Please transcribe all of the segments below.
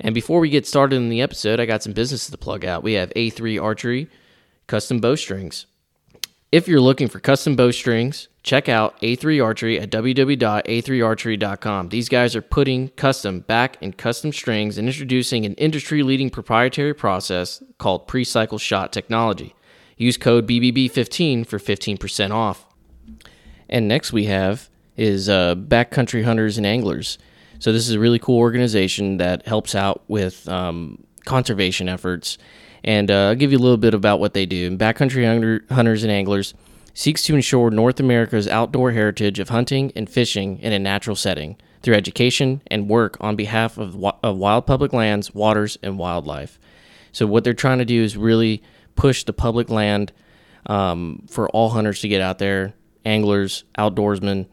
And before we get started in the episode, I got some business to plug out. We have A3 Archery custom bowstrings. If you're looking for custom bowstrings, check out A3 Archery at www.a3archery.com. These guys are putting custom back and custom strings and introducing an industry leading proprietary process called pre cycle shot technology. Use code BBB15 for 15% off. And next we have is uh, Backcountry Hunters and Anglers. So this is a really cool organization that helps out with um, conservation efforts. And uh, I'll give you a little bit about what they do. Backcountry Hunter, Hunters and Anglers seeks to ensure North America's outdoor heritage of hunting and fishing in a natural setting through education and work on behalf of, of wild public lands, waters, and wildlife. So what they're trying to do is really push the public land um, for all hunters to get out there, anglers, outdoorsmen,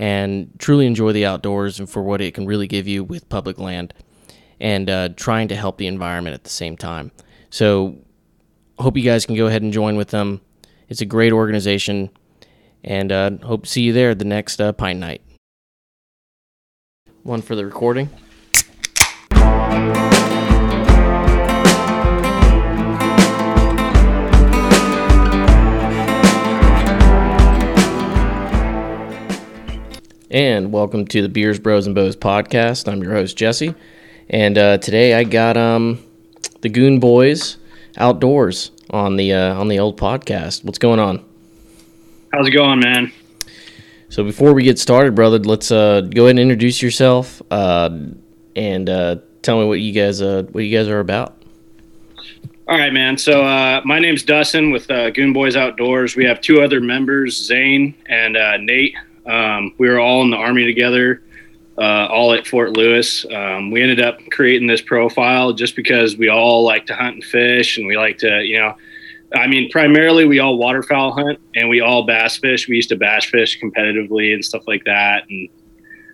and truly enjoy the outdoors and for what it can really give you with public land and uh, trying to help the environment at the same time. So, hope you guys can go ahead and join with them. It's a great organization, and uh, hope to see you there the next uh, Pint Night. One for the recording. And welcome to the Beers, Bros, and Bows podcast. I'm your host Jesse, and uh, today I got um, the Goon Boys outdoors on the uh, on the old podcast. What's going on? How's it going, man? So before we get started, brother, let's uh, go ahead and introduce yourself uh, and uh, tell me what you guys uh, what you guys are about. All right, man. So uh, my name's Dustin with uh, Goon Boys Outdoors. We have two other members, Zane and uh, Nate. Um, we were all in the army together, uh, all at Fort Lewis. Um, we ended up creating this profile just because we all like to hunt and fish, and we like to, you know, I mean, primarily we all waterfowl hunt and we all bass fish. We used to bass fish competitively and stuff like that. And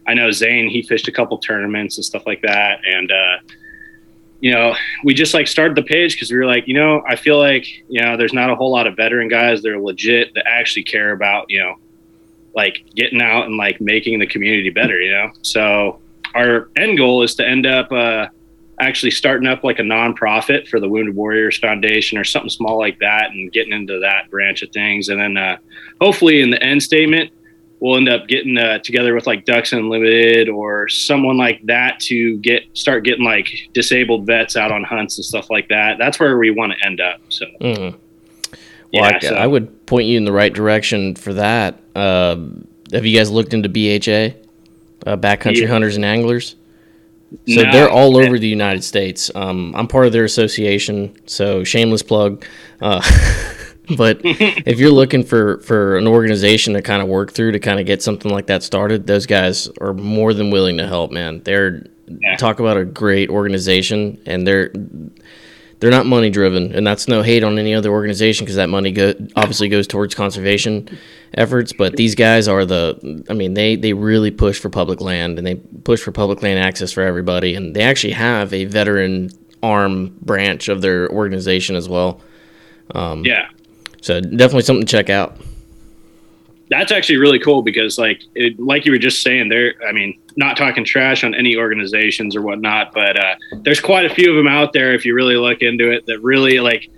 I know Zane, he fished a couple tournaments and stuff like that. And, uh, you know, we just like started the page because we were like, you know, I feel like, you know, there's not a whole lot of veteran guys that are legit that actually care about, you know, like getting out and like making the community better, you know? So our end goal is to end up uh, actually starting up like a nonprofit for the Wounded Warriors Foundation or something small like that and getting into that branch of things. And then uh, hopefully in the end statement, we'll end up getting uh, together with like Ducks Unlimited or someone like that to get start getting like disabled vets out on hunts and stuff like that. That's where we want to end up. So. Mm-hmm. Well, yeah, I, so. I, would point you in the right direction for that. Uh, have you guys looked into BHA, uh, Backcountry yeah. Hunters and Anglers? So no, they're all over the United States. Um, I'm part of their association, so shameless plug. Uh, but if you're looking for for an organization to kind of work through to kind of get something like that started, those guys are more than willing to help. Man, they're yeah. talk about a great organization, and they're they're not money driven, and that's no hate on any other organization because that money go, obviously goes towards conservation efforts. But these guys are the, I mean, they they really push for public land and they push for public land access for everybody, and they actually have a veteran arm branch of their organization as well. Um, yeah. So definitely something to check out that's actually really cool because like it, like you were just saying there i mean not talking trash on any organizations or whatnot but uh, there's quite a few of them out there if you really look into it that really like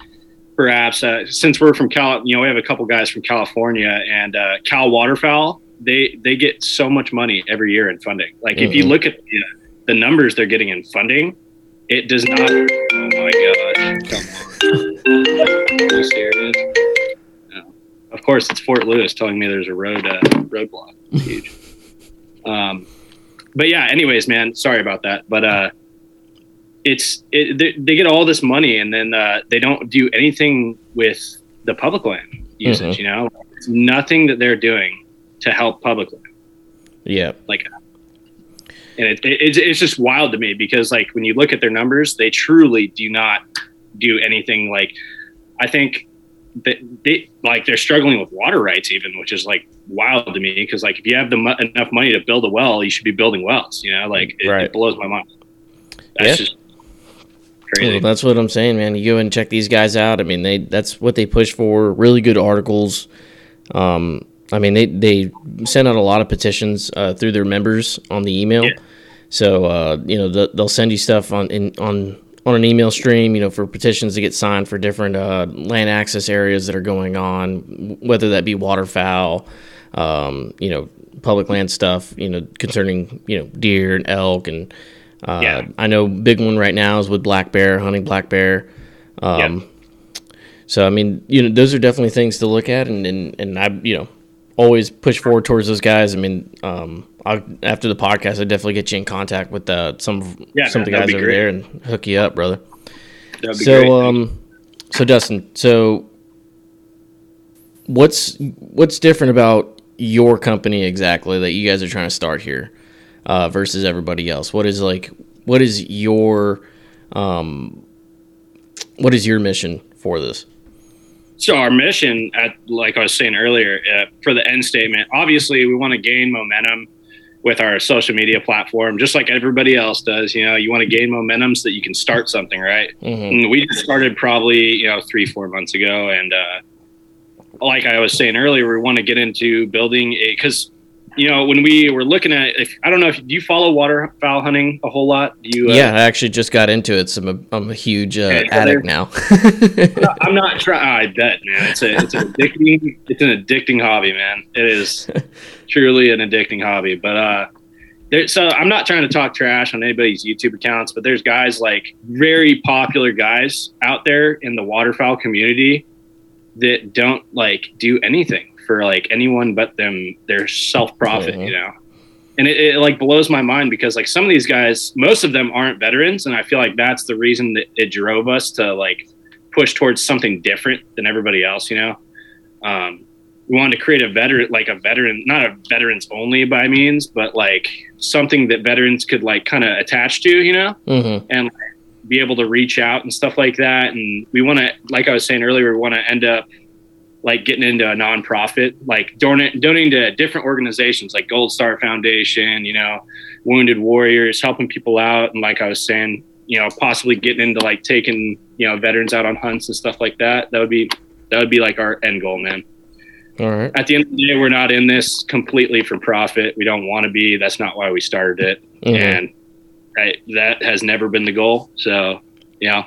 perhaps uh, since we're from cal you know we have a couple guys from california and uh, cal waterfowl they they get so much money every year in funding like mm-hmm. if you mm-hmm. look at the, the numbers they're getting in funding it does not oh my gosh come on Are you serious of course, it's Fort Lewis telling me there's a road uh, roadblock. Huge. um, but yeah. Anyways, man, sorry about that. But uh, it's it, they, they, get all this money and then uh, they don't do anything with the public land usage. Mm-hmm. You know, it's nothing that they're doing to help public land. Yeah. Like, and it, it, it's it's just wild to me because like when you look at their numbers, they truly do not do anything like. I think they, they, like they're struggling with water rights even which is like wild to me because like if you have the mo- enough money to build a well you should be building wells you know like it, right. it blows my mind. That's yeah. just crazy. well, that's what i'm saying man. You go and check these guys out. I mean they that's what they push for. Really good articles. Um i mean they they send out a lot of petitions uh, through their members on the email. Yeah. So uh, you know the, they'll send you stuff on in, on on an email stream, you know, for petitions to get signed for different uh, land access areas that are going on, whether that be waterfowl, um, you know, public land stuff, you know, concerning you know deer and elk, and uh, yeah. I know big one right now is with black bear hunting black bear. Um, yeah. So I mean, you know, those are definitely things to look at, and and, and I you know always push forward towards those guys. I mean, um, I'll, after the podcast, I definitely get you in contact with uh, some yeah, some of the guys over great. there and hook you up, brother. so, great. um, so Dustin, so what's what's different about your company exactly that you guys are trying to start here uh, versus everybody else? What is like what is your um, what is your mission for this? So our mission, at like I was saying earlier, uh, for the end statement, obviously we want to gain momentum with our social media platform, just like everybody else does. You know, you want to gain momentum so that you can start something, right? Mm-hmm. we started probably you know three four months ago, and uh, like I was saying earlier, we want to get into building a because you know, when we were looking at, if I don't know if do you follow waterfowl hunting a whole lot? Do you? Uh, yeah, I actually just got into it. So I'm a, I'm a huge uh, addict now. I'm not trying. I bet, man. It's a it's an addicting it's an addicting hobby, man. It is truly an addicting hobby. But uh, there, so I'm not trying to talk trash on anybody's YouTube accounts, but there's guys like very popular guys out there in the waterfowl community that don't like do anything for like anyone but them their self profit, mm-hmm. you know. And it, it, like blows my mind because like some of these guys, most of them aren't veterans, and I feel like that's the reason that it drove us to like push towards something different than everybody else, you know. Um, we wanted to create a veteran, like a veteran, not a veterans only by means, but like something that veterans could like kind of attach to, you know, mm-hmm. and like, be able to reach out and stuff like that. And we want to, like I was saying earlier, we want to end up like getting into a nonprofit, like donating, donating to different organizations like Gold Star Foundation, you know, Wounded Warriors, helping people out. And like I was saying, you know, possibly getting into like taking, you know, veterans out on hunts and stuff like that. That would be, that would be like our end goal, man. All right. At the end of the day, we're not in this completely for profit. We don't want to be. That's not why we started it. Mm-hmm. And right, that has never been the goal. So, yeah,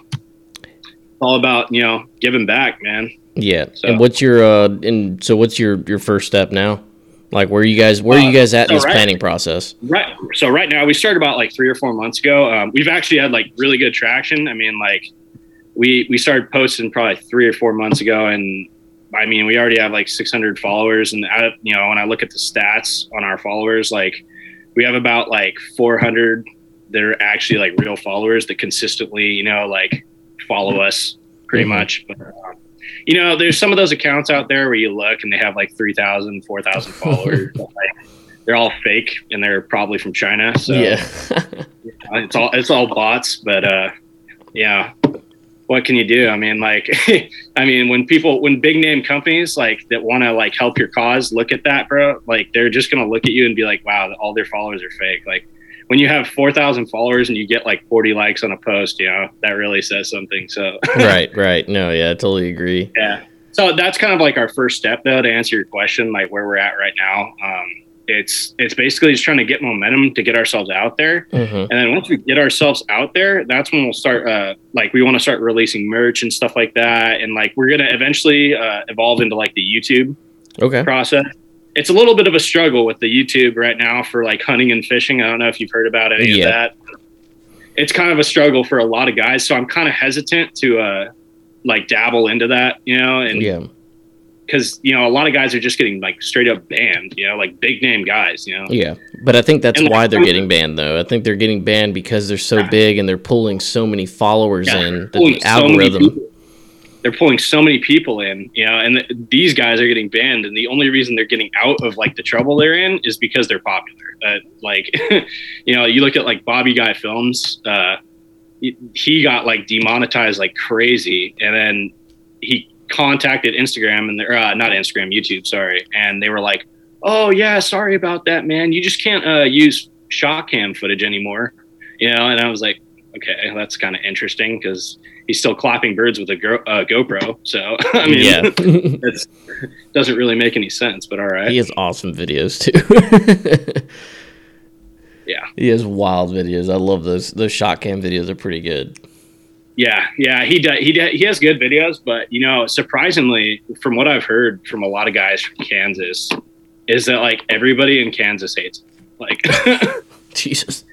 all about, you know, giving back, man. Yeah. So. And what's your uh and so what's your your first step now? Like where are you guys where are you uh, guys at so in this right, planning process? Right. So right now we started about like three or four months ago. Um, we've actually had like really good traction. I mean, like we we started posting probably three or four months ago, and I mean we already have like 600 followers. And I, you know when I look at the stats on our followers, like we have about like 400 that are actually like real followers that consistently you know like follow us pretty mm-hmm. much. But, uh, you know, there's some of those accounts out there where you look and they have like 3,000, 4,000 followers. like, they're all fake and they're probably from China. So yeah, it's all, it's all bots, but, uh, yeah, what can you do? I mean, like, I mean, when people, when big name companies like that want to like help your cause, look at that, bro. Like, they're just gonna look at you and be like, "Wow, all their followers are fake." Like, when you have 4,000 followers and you get like 40 likes on a post, you know, that really says something. So, right, right. No, yeah, I totally agree. Yeah. So that's kind of like our first step though, to answer your question, like where we're at right now. Um, it's, it's basically just trying to get momentum to get ourselves out there. Mm-hmm. And then once we get ourselves out there, that's when we'll start, uh, like we want to start releasing merch and stuff like that. And like, we're going to eventually, uh, evolve into like the YouTube okay. process it's a little bit of a struggle with the YouTube right now for like hunting and fishing. I don't know if you've heard about any yeah. of that. It's kind of a struggle for a lot of guys, so I'm kind of hesitant to uh like dabble into that, you know, and yeah. Cuz you know, a lot of guys are just getting like straight up banned, you know, like big name guys, you know. Yeah. But I think that's and why like, they're getting banned though. I think they're getting banned because they're so yeah. big and they're pulling so many followers yeah, in that the algorithm so they're pulling so many people in, you know, and th- these guys are getting banned, and the only reason they're getting out of like the trouble they're in is because they're popular. Uh, like, you know, you look at like Bobby Guy Films, uh, he got like demonetized like crazy, and then he contacted Instagram and they're uh, not Instagram, YouTube, sorry, and they were like, "Oh yeah, sorry about that, man. You just can't uh, use shot cam footage anymore." You know, and I was like, okay, that's kind of interesting because he's still clapping birds with a Go, uh, GoPro. So I mean, yeah, it doesn't really make any sense. But all right, he has awesome videos too. Yeah. He has wild videos. I love those. Those shot cam videos are pretty good. Yeah, yeah, he does. He does, he has good videos, but you know, surprisingly, from what I've heard from a lot of guys from Kansas, is that like everybody in Kansas hates him. Like, Jesus.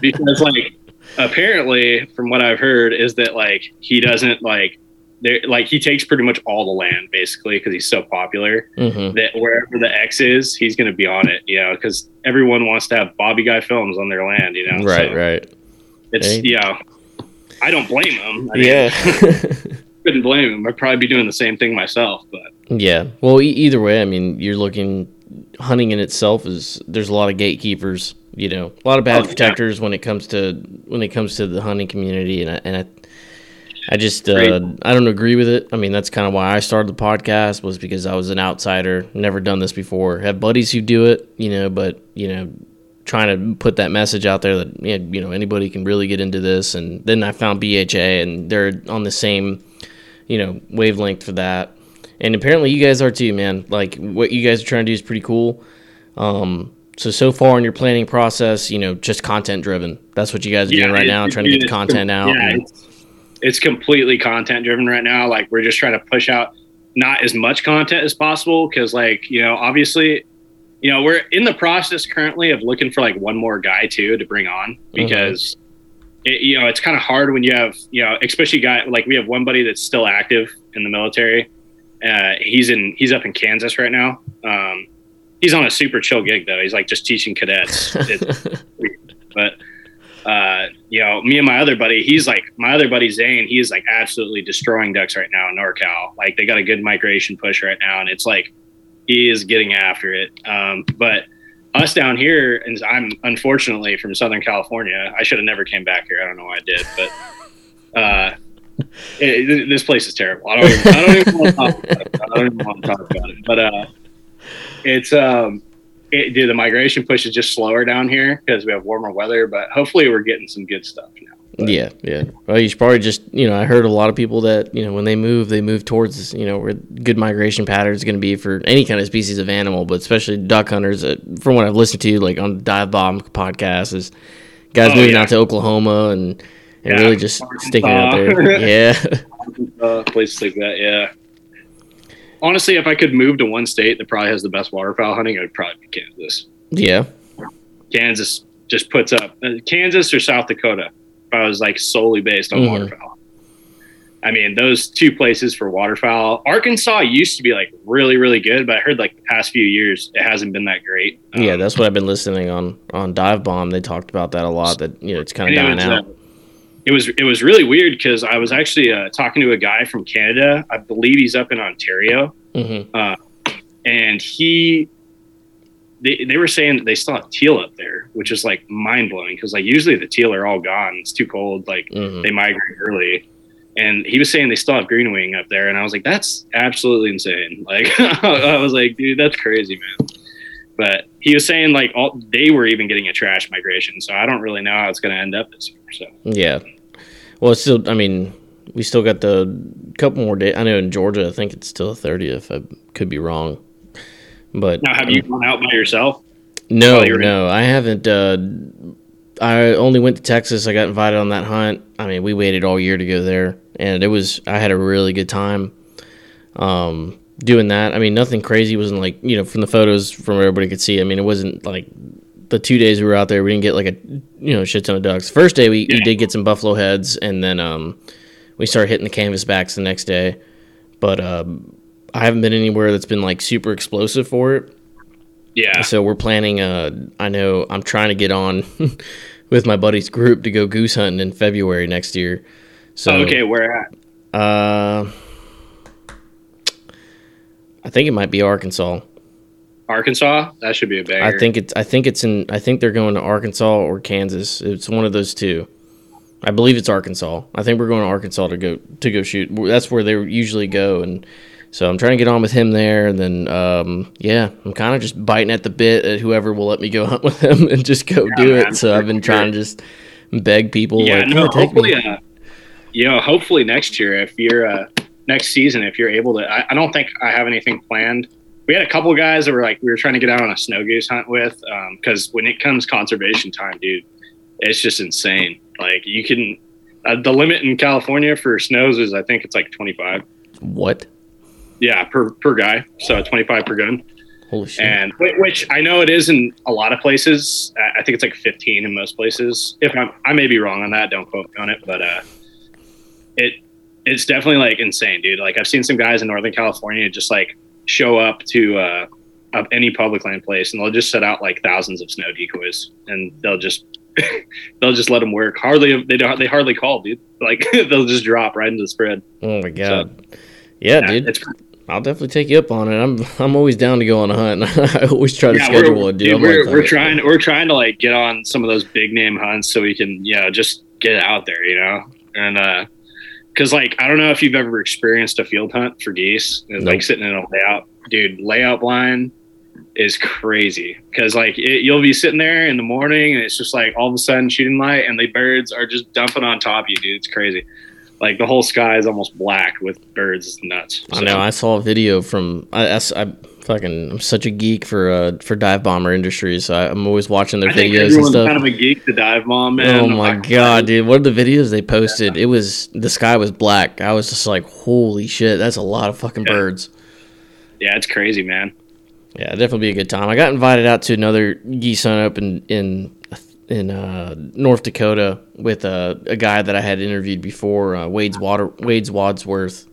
because like apparently, from what I've heard, is that like he doesn't like there like he takes pretty much all the land basically because he's so popular hmm that wherever the X is, he's going to be on it. You know, because everyone wants to have Bobby Guy films on their land. You know, Right, So right. It's Hey. yeah. I don't blame him. I mean, Yeah. couldn't blame him. I'd probably be doing the same thing myself, but yeah. Well, e- either way, I mean, you're looking hunting in itself is there's a lot of gatekeepers. You know, a lot of bad Oh, yeah. protectors when it comes to when it comes to the hunting community, and I, and I, I just uh, I don't agree with it. I mean, that's kind of why I started the podcast was because I was an outsider, never done this before. Have buddies who do it, you know, but you know, trying to put that message out there that you know anybody can really get into this. And then I found BHA, and they're on the same, you know, wavelength for that. And apparently, you guys are too, man. Like what you guys are trying to do is pretty cool. Um, so so far in your planning process, you know, just content driven. That's what you guys are doing right it- now, it- trying to get the content out. Yeah, and- it's, it's completely content driven right now. Like we're just trying to push out not as much content as possible because, like, you know, obviously, you know, we're in the process currently of looking for like one more guy too to bring on because. It, you know, it's kind of hard when you have, you know, especially guy like we have one buddy that's still active in the military. Uh, he's in, he's up in Kansas right now. Um, he's on a super chill gig though. He's like just teaching cadets. But uh, you know, me and my other buddy, he's like my other buddy Zane. He's like absolutely destroying ducks right now in NorCal. Like they got a good migration push right now, and it's like he is getting after it. Um, but us down here, and I'm unfortunately from Southern California. I should have never came back here. I don't know why I did, but uh, it, this place is terrible. I don't. Even, I don't even want to talk about it. I don't even want to talk about it. But uh, it's um, it, dude, the migration push is just slower down here because we have warmer weather. But hopefully, we're getting some good stuff now. Yeah, yeah. Well, you should probably just, you know, I heard a lot of people that, you know, when they move, they move towards, you know, where good migration patterns going to be for any kind of species of animal, but especially duck hunters. Uh, from what I've listened to, like on Dive Bomb podcast, is guys Oh, moving yeah. out to Oklahoma and Yeah, really just Arkansas. sticking out there. Yeah, Uh, places like that, yeah. Honestly, if I could move to one state that probably has the best waterfowl hunting, it would probably be Kansas. yeah, Kansas just puts up uh, Kansas or South Dakota. If I was like solely based on Mhm. waterfowl. I mean, those two places for waterfowl. Arkansas used to be like really, really good, but I heard like the past few years it hasn't been that great. Um, yeah. That's what I've been listening on on Dive Bomb. They talked about that a lot. That you know, it's kind of dying was, out. uh, it was it was really weird because I was actually uh, talking to a guy from Canada. I believe he's up in Ontario, hmm and he they, they were saying that they still have teal up there, which is like mind blowing because like usually the teal are all gone. It's too cold. Like hmm they migrate early. And he was saying they still have green wing up there, and I was like, "That's absolutely insane!" Like, I was like, "Dude, that's crazy, man." But he was saying like all they were even getting a trash migration, so I don't really know how it's going to end up this year. So Yeah. Well, it's still. I mean, we still got the couple more days. I know in Georgia, I think it's still the thirtieth. I could be wrong, but now, have you gone out by yourself? No, were in- no, I haven't. Uh, I only went to Texas. I got invited on that hunt. I mean, we waited all year to go there, and it was. I had a really good time. Um, doing that. I mean, nothing crazy. Wasn't like you know from the photos from where everybody could see. I mean, it wasn't like the two days we were out there. We didn't get like a you know shit ton of ducks. First day we, we did get some buffleheads, and then um, we started hitting the canvas backs the next day. But um, I haven't been anywhere that's been like super explosive for it. Yeah, So we're planning. Uh, I know I'm trying to get on with my buddy's group to go goose hunting in February next year. So okay, where at? uh, I think it might be Arkansas. Arkansas? That should be a banger. I think it's. I think it's in. I think they're going to Arkansas or Kansas. It's one of those two. I believe it's Arkansas. I think we're going to Arkansas to go to go shoot. That's where they usually go, and so I'm trying to get on with him there. And then, um, yeah, I'm kind of just biting at the bit at whoever will let me go hunt with him and just go do man, it. So I've been trying to just beg people. yeah, like, no, "Yeah, take hopefully, uh, you know, hopefully next year, if you're uh, next season, if you're able to, I, I don't think I have anything planned we had a couple guys that were like we were trying to get out on a snow goose hunt with because um, when it comes conservation time, dude, it's just insane. Like you can uh, the limit in California for snows is I think it's like 25. What? Yeah, per per guy. So 25 per gun. Holy shit! And which I know it is in a lot of places. I think it's like 15 in most places. If I'm, I may be wrong on that. Don't quote me on it, but uh, it it's definitely like insane, dude. Like I've seen some guys in Northern California just like show up to uh, any public land place and they'll just set out like thousands of snow decoys and they'll just they'll just let them work. Hardly they don't they hardly call, dude. Like they'll just drop right into the spread. Oh my god. So, yeah, yeah, dude. I'll definitely take you up on it. I'm I'm always down to go on a hunt. I always try to yeah, schedule a deal. dude we're, like, we're trying we're trying to like get on some of those big name hunts so we can you know just get out there, you know. And uh because like I don't know if you've ever experienced a field hunt for geese, nope. like sitting in a layout, dude. Layout blind is crazy because like it, you'll be sitting there in the morning and it's just like all of a sudden shooting light and the birds are just dumping on top of you, dude. It's crazy. Like the whole sky is almost black with birds. It's nuts. So. I know. I saw a video from I, I, I fucking I'm such a geek for uh for dive bomber industries. So I, am always watching their I videos and stuff. Kind of a geek to dive bomb, man. Oh my god, dude! What are the videos they posted? Yeah. It was the sky was black. I was just like, holy shit, that's a lot of fucking yeah. birds. Yeah, it's crazy, man. Yeah, definitely be a good time. I got invited out to another geese hunt up in in in uh, North Dakota with a, a guy that I had interviewed before, uh, Wade's Water Wade's Wadsworth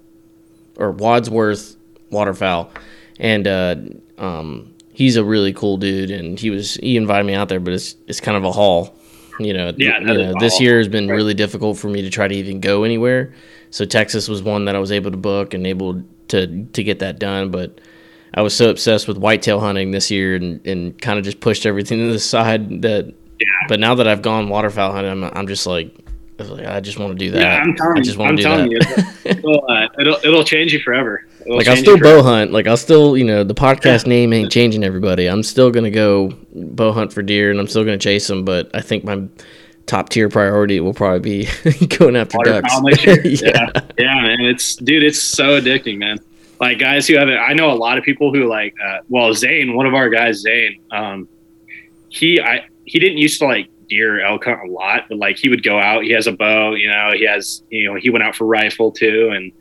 or Wadsworth waterfowl and uh, um, he's a really cool dude, and he was he invited me out there, but it's it's kind of a haul. You know, yeah, you know, this year has been really difficult for me to try to even go anywhere. So Texas was one that I was able to book and able to to get that done, but I was so obsessed with whitetail hunting this year and, and kind of just pushed everything to the side that yeah. But now that I've gone waterfowl hunting, I'm, I'm just like, I just want to do that. Yeah, I'm telling, I just want to do that. you, it'll, uh, it'll, it'll change you forever. It'll like I'll still bow hunt. Like I'll still, you know, the podcast name ain't changing. Everybody, I'm still gonna go bow hunt for deer, and I'm still gonna chase them. But I think my top tier priority will probably be going after Water ducks. yeah. yeah, yeah, man. It's dude, it's so addicting, man. Like guys who have it, I know a lot of people who like. Uh, well, Zane, one of our guys, Zane. Um, he, I, he didn't used to like deer elk hunt a lot, but like he would go out. He has a bow, you know. He has, you know, he went out for rifle too, and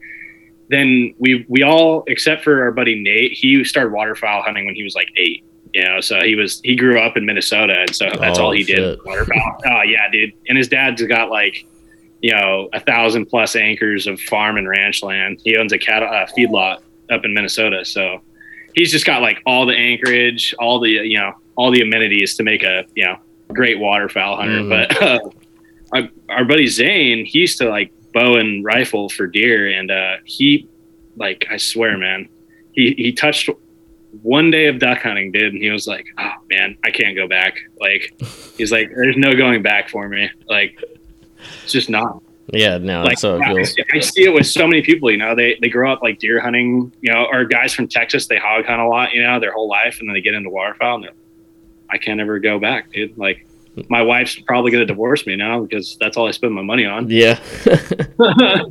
then we we all except for our buddy Nate, he started waterfowl hunting when he was like eight. You know, so he was he grew up in Minnesota, and so that's oh, all he shit. did waterfowl. oh yeah, dude. And his dad's got like you know a thousand plus acres of farm and ranch land. He owns a cattle uh, feedlot up in Minnesota, so he's just got like all the anchorage, all the you know all the amenities to make a you know great waterfowl hunter. Mm. But uh, our, our buddy Zane, he used to like bow and rifle for deer, and uh, he, like, I swear, man, he he touched one day of duck hunting, dude, and he was like, "Oh man, I can't go back." Like, he's like, "There's no going back for me." Like, it's just not. Yeah, no, like, so I, see, I see it with so many people. You know, they they grow up like deer hunting. You know, or guys from Texas, they hog hunt a lot. You know, their whole life, and then they get into waterfowl, and they're, I can't ever go back, dude. Like, my wife's probably going to divorce me now because that's all I spend my money on. Yeah.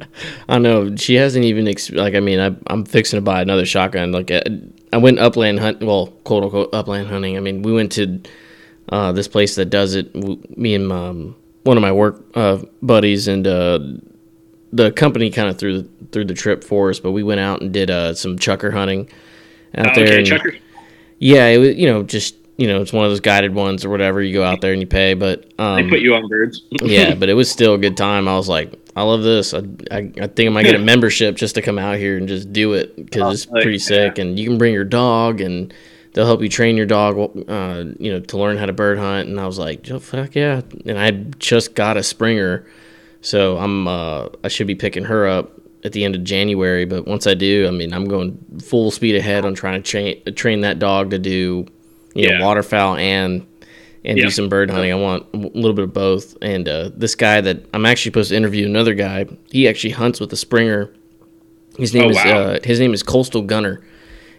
I know. She hasn't even, ex- like, I mean, I, am fixing to buy another shotgun. Like, I, uh, I went upland hunt, well, quote unquote, upland hunting. I mean, we went to uh, this place that does it. Me and um, one of my work uh, buddies and uh, the company kind of threw, threw the trip for us, but we went out and did uh, some chukar hunting out oh, there. Okay, and, chukar. Yeah, it was, you know, just you know, it's one of those guided ones or whatever. You go out there and you pay, but um, they put you on birds. yeah, but it was still a good time. I was like, I love this. I, I, I think I might get a membership just to come out here and just do it because oh, it's pretty sick. And you can bring your dog and they'll help you train your dog, uh, you know, to learn how to bird hunt. And I was like, oh, fuck yeah! And I just got a Springer, so I'm uh, I should be picking her up at the end of January. But once I do, I mean, I'm going full speed ahead on trying to train train that dog to do yeah. know, waterfowl and and do some bird hunting. I want a little bit of both. And uh, this guy that I'm actually supposed to interview, another guy, he actually hunts with a Springer. His name oh, is wow. uh, his name is Coastal Gunner,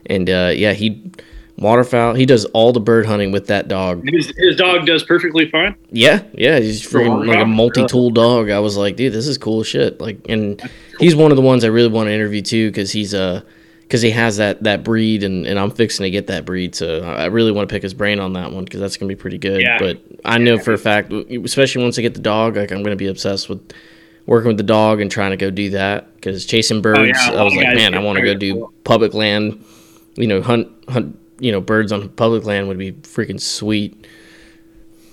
and uh, yeah, he waterfowl. He does all the bird hunting with that dog. His, his dog does perfectly fine. Yeah, yeah, he's freaking like a multi-tool dog. I was like, dude, this is cool shit. Like, and he's one of the ones I really want to interview too because he's a uh, because he has that that breed, and, and I'm fixing to get that breed. So I really want to pick his brain on that one because that's gonna be pretty good. Yeah. But I know for a fact, especially once I get the dog, like I'm gonna be obsessed with working with the dog and trying to go do that because chasing birds. Oh, yeah, I was like, man, I want to go do cool. public land. You know, hunt hunt. You know, birds on public land would be freaking sweet.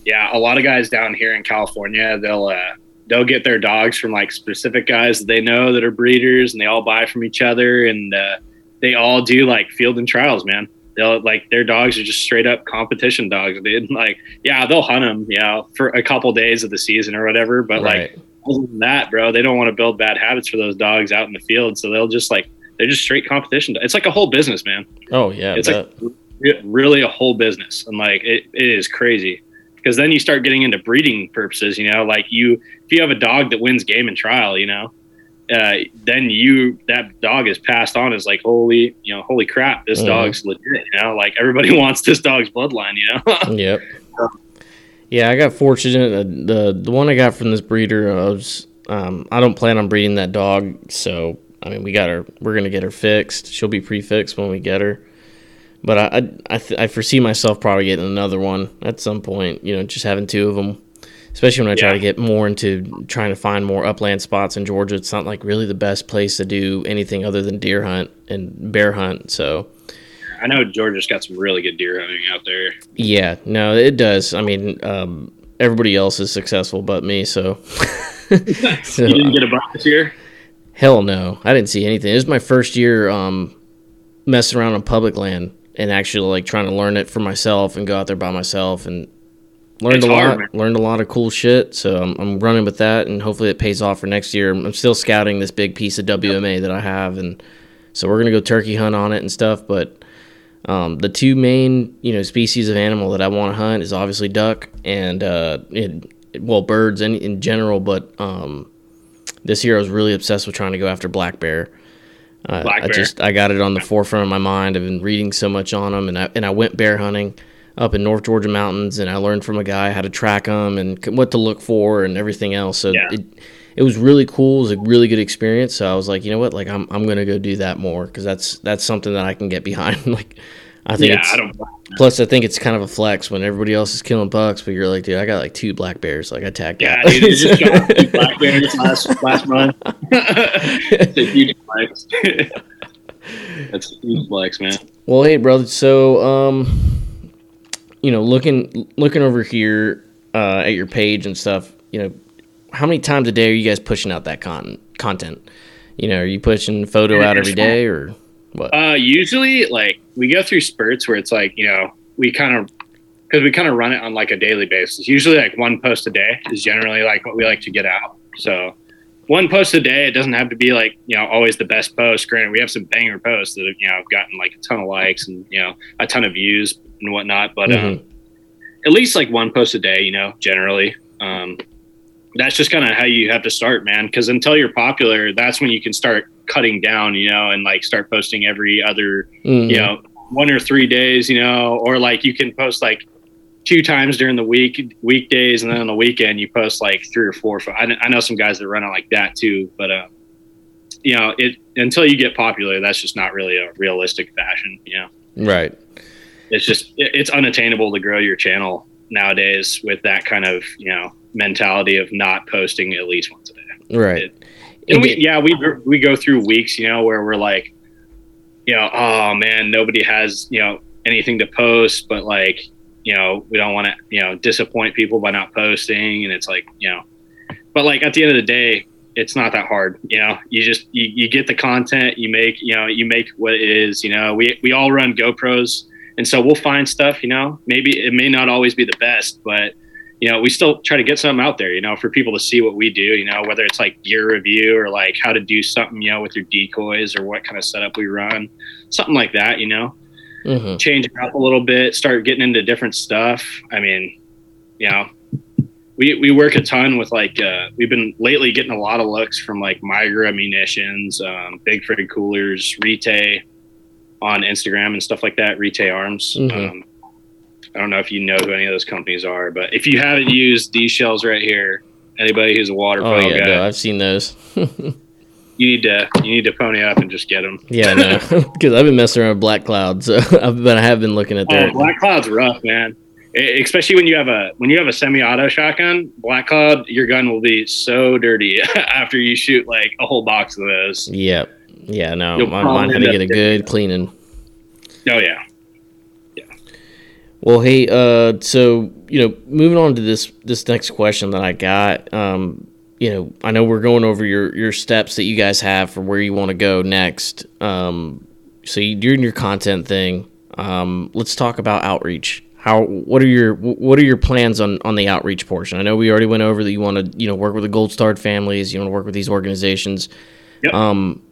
yeah, a lot of guys down here in California, they'll uh, they'll get their dogs from like specific guys that they know that are breeders, and they all buy from each other, and uh, they all do like field and trials, man. They'll like their dogs are just straight up competition dogs, dude. Like, yeah, they'll hunt them, you know, for a couple days of the season or whatever, but like other than that, bro, they don't want to build bad habits for those dogs out in the field, so they'll just like they're just straight competition. It's like a whole business, man. Oh yeah. it's bet. like really a whole business and like it, it is crazy because then you start getting into breeding purposes you know like you if you have a dog that wins game and trial you know uh, then you that dog is passed on as like holy you know holy crap this Mhm. dog's legit you know like everybody wants this dog's bloodline you know Yep. Yeah, I got fortunate. Uh, the the one I got from this breeder, I was um, I don't plan on breeding that dog, so I mean we got her. We're gonna get her fixed. She'll be prefixed when we get her. But I I I, th- I foresee myself probably getting another one at some point. You know, just having two of them. Especially when I try Yeah. to get more into trying to find more upland spots in Georgia, it's not like really the best place to do anything other than deer hunt and bear hunt. So i know georgia's got some really good deer hunting out there Yeah, no, it does. I mean, um, everybody else is successful but me, so. so you didn't get a buck this year hell no, I didn't see anything. It was my first year um, messing around on public land and actually like trying to learn it for myself and go out there by myself and learned It's a lot. man. learned a lot of cool shit. So I'm, I'm running with that, and hopefully it pays off for next year. I'm still scouting this big piece of WMA that I have, and so we're gonna go turkey hunt on it and stuff, but. Um, the two main, you know, species of animal that I want to hunt is obviously duck and uh, it, well, birds in, in general. But um, this year I was really obsessed with trying to go after black bear. Uh, Black I bear. just I got it on the forefront of my mind. I've been reading so much on them, and I and I went bear hunting up in North Georgia mountains, and I learned from a guy how to track them and what to look for and everything else. So Yeah. it it was really cool. It was a really good experience. So I was like, you know what, like I'm I'm gonna go do that more because that's that's something that I can get behind. like I think yeah it's i plus I think it's kind of a flex when everybody else is killing bucks, but you're like, dude, I got like two black bears. Like I tagged yeah dude, you just shot two black bears last last month it's a huge flex that's a huge flex man Well, hey, brother. So, um, you know, looking looking over here uh, at your page and stuff, you know, how many times a day are you guys pushing out that con- content? You know, are you pushing photo out every day or what? Uh, usually, like we go through spurts where it's like you know we kind of because we kind of run it on like a daily basis. Usually, like one post a day is generally like what we like to get out. So one post a day. It doesn't have to be like you know always the best post. Granted, we have some banger posts that have you know have gotten like a ton of likes and you know a ton of views and whatnot. But um, Mhm. at least like one post a day. You know, generally. Um, that's just kind of how you have to start, man. Because until you're popular, that's when you can start cutting down, you know, and like start posting every other Mhm. you know one or three days you know or like you can post like two times during the week weekdays and then on the weekend you post like three or four I, I know some guys that run it like that too but uh you know it until you get popular that's just not really a realistic fashion you know Right. It's just it, it's unattainable to grow your channel nowadays with that kind of you know mentality of not posting at least once a day Right. and we, yeah, we we go through weeks, you know, where we're like, you know, oh man, nobody has you know anything to post, but like, you know, we don't want to you know disappoint people by not posting, and it's like, you know, but like at the end of the day, it's not that hard, you know. You just you, you get the content, you make you know you make what it is, you know. We we all run GoPros, and so we'll find stuff, you know. Maybe it may not always be the best, but you know, we still try to get something out there, you know, for people to see what we do, you know, whether it's like gear review or like how to do something, you know, with your decoys or what kind of setup we run, something like that, you know, Mhm. change it up a little bit, start getting into different stuff. I mean, you know, we, we work a ton with like, uh, we've been lately getting a lot of looks from like Migra munitions, um, Big Frig coolers, Rite on Instagram and stuff like that, Rite arms. Mhm. Um, I don't know if you know who any of those companies are, but if you haven't used these shells right here, anybody who's a Oh waterfowl yeah, guy, no, I've seen those. you need to you need to pony up and just get them. Yeah, no, because I've been messing around with Black Cloud, so I've, but I have been looking at their. Oh, Black Cloud's rough, man. Especially when you have a when you have a semi-auto shotgun, Black Cloud, your gun will be so dirty after you shoot like a whole box of those. Yep. Yeah, no, You'll mine, mine had to get a good cleaning. Oh yeah, yeah. Well, hey, uh, so you know, moving on to this this next question that I got, um, you know, I know we're going over your your steps that you guys have for where you want to go next. Um, so doing your content thing. Um, let's talk about outreach. How what are your what are your plans on on the outreach portion? I know we already went over that you want to you know work with the gold starred families. You want to work with these organizations. Yep. Um,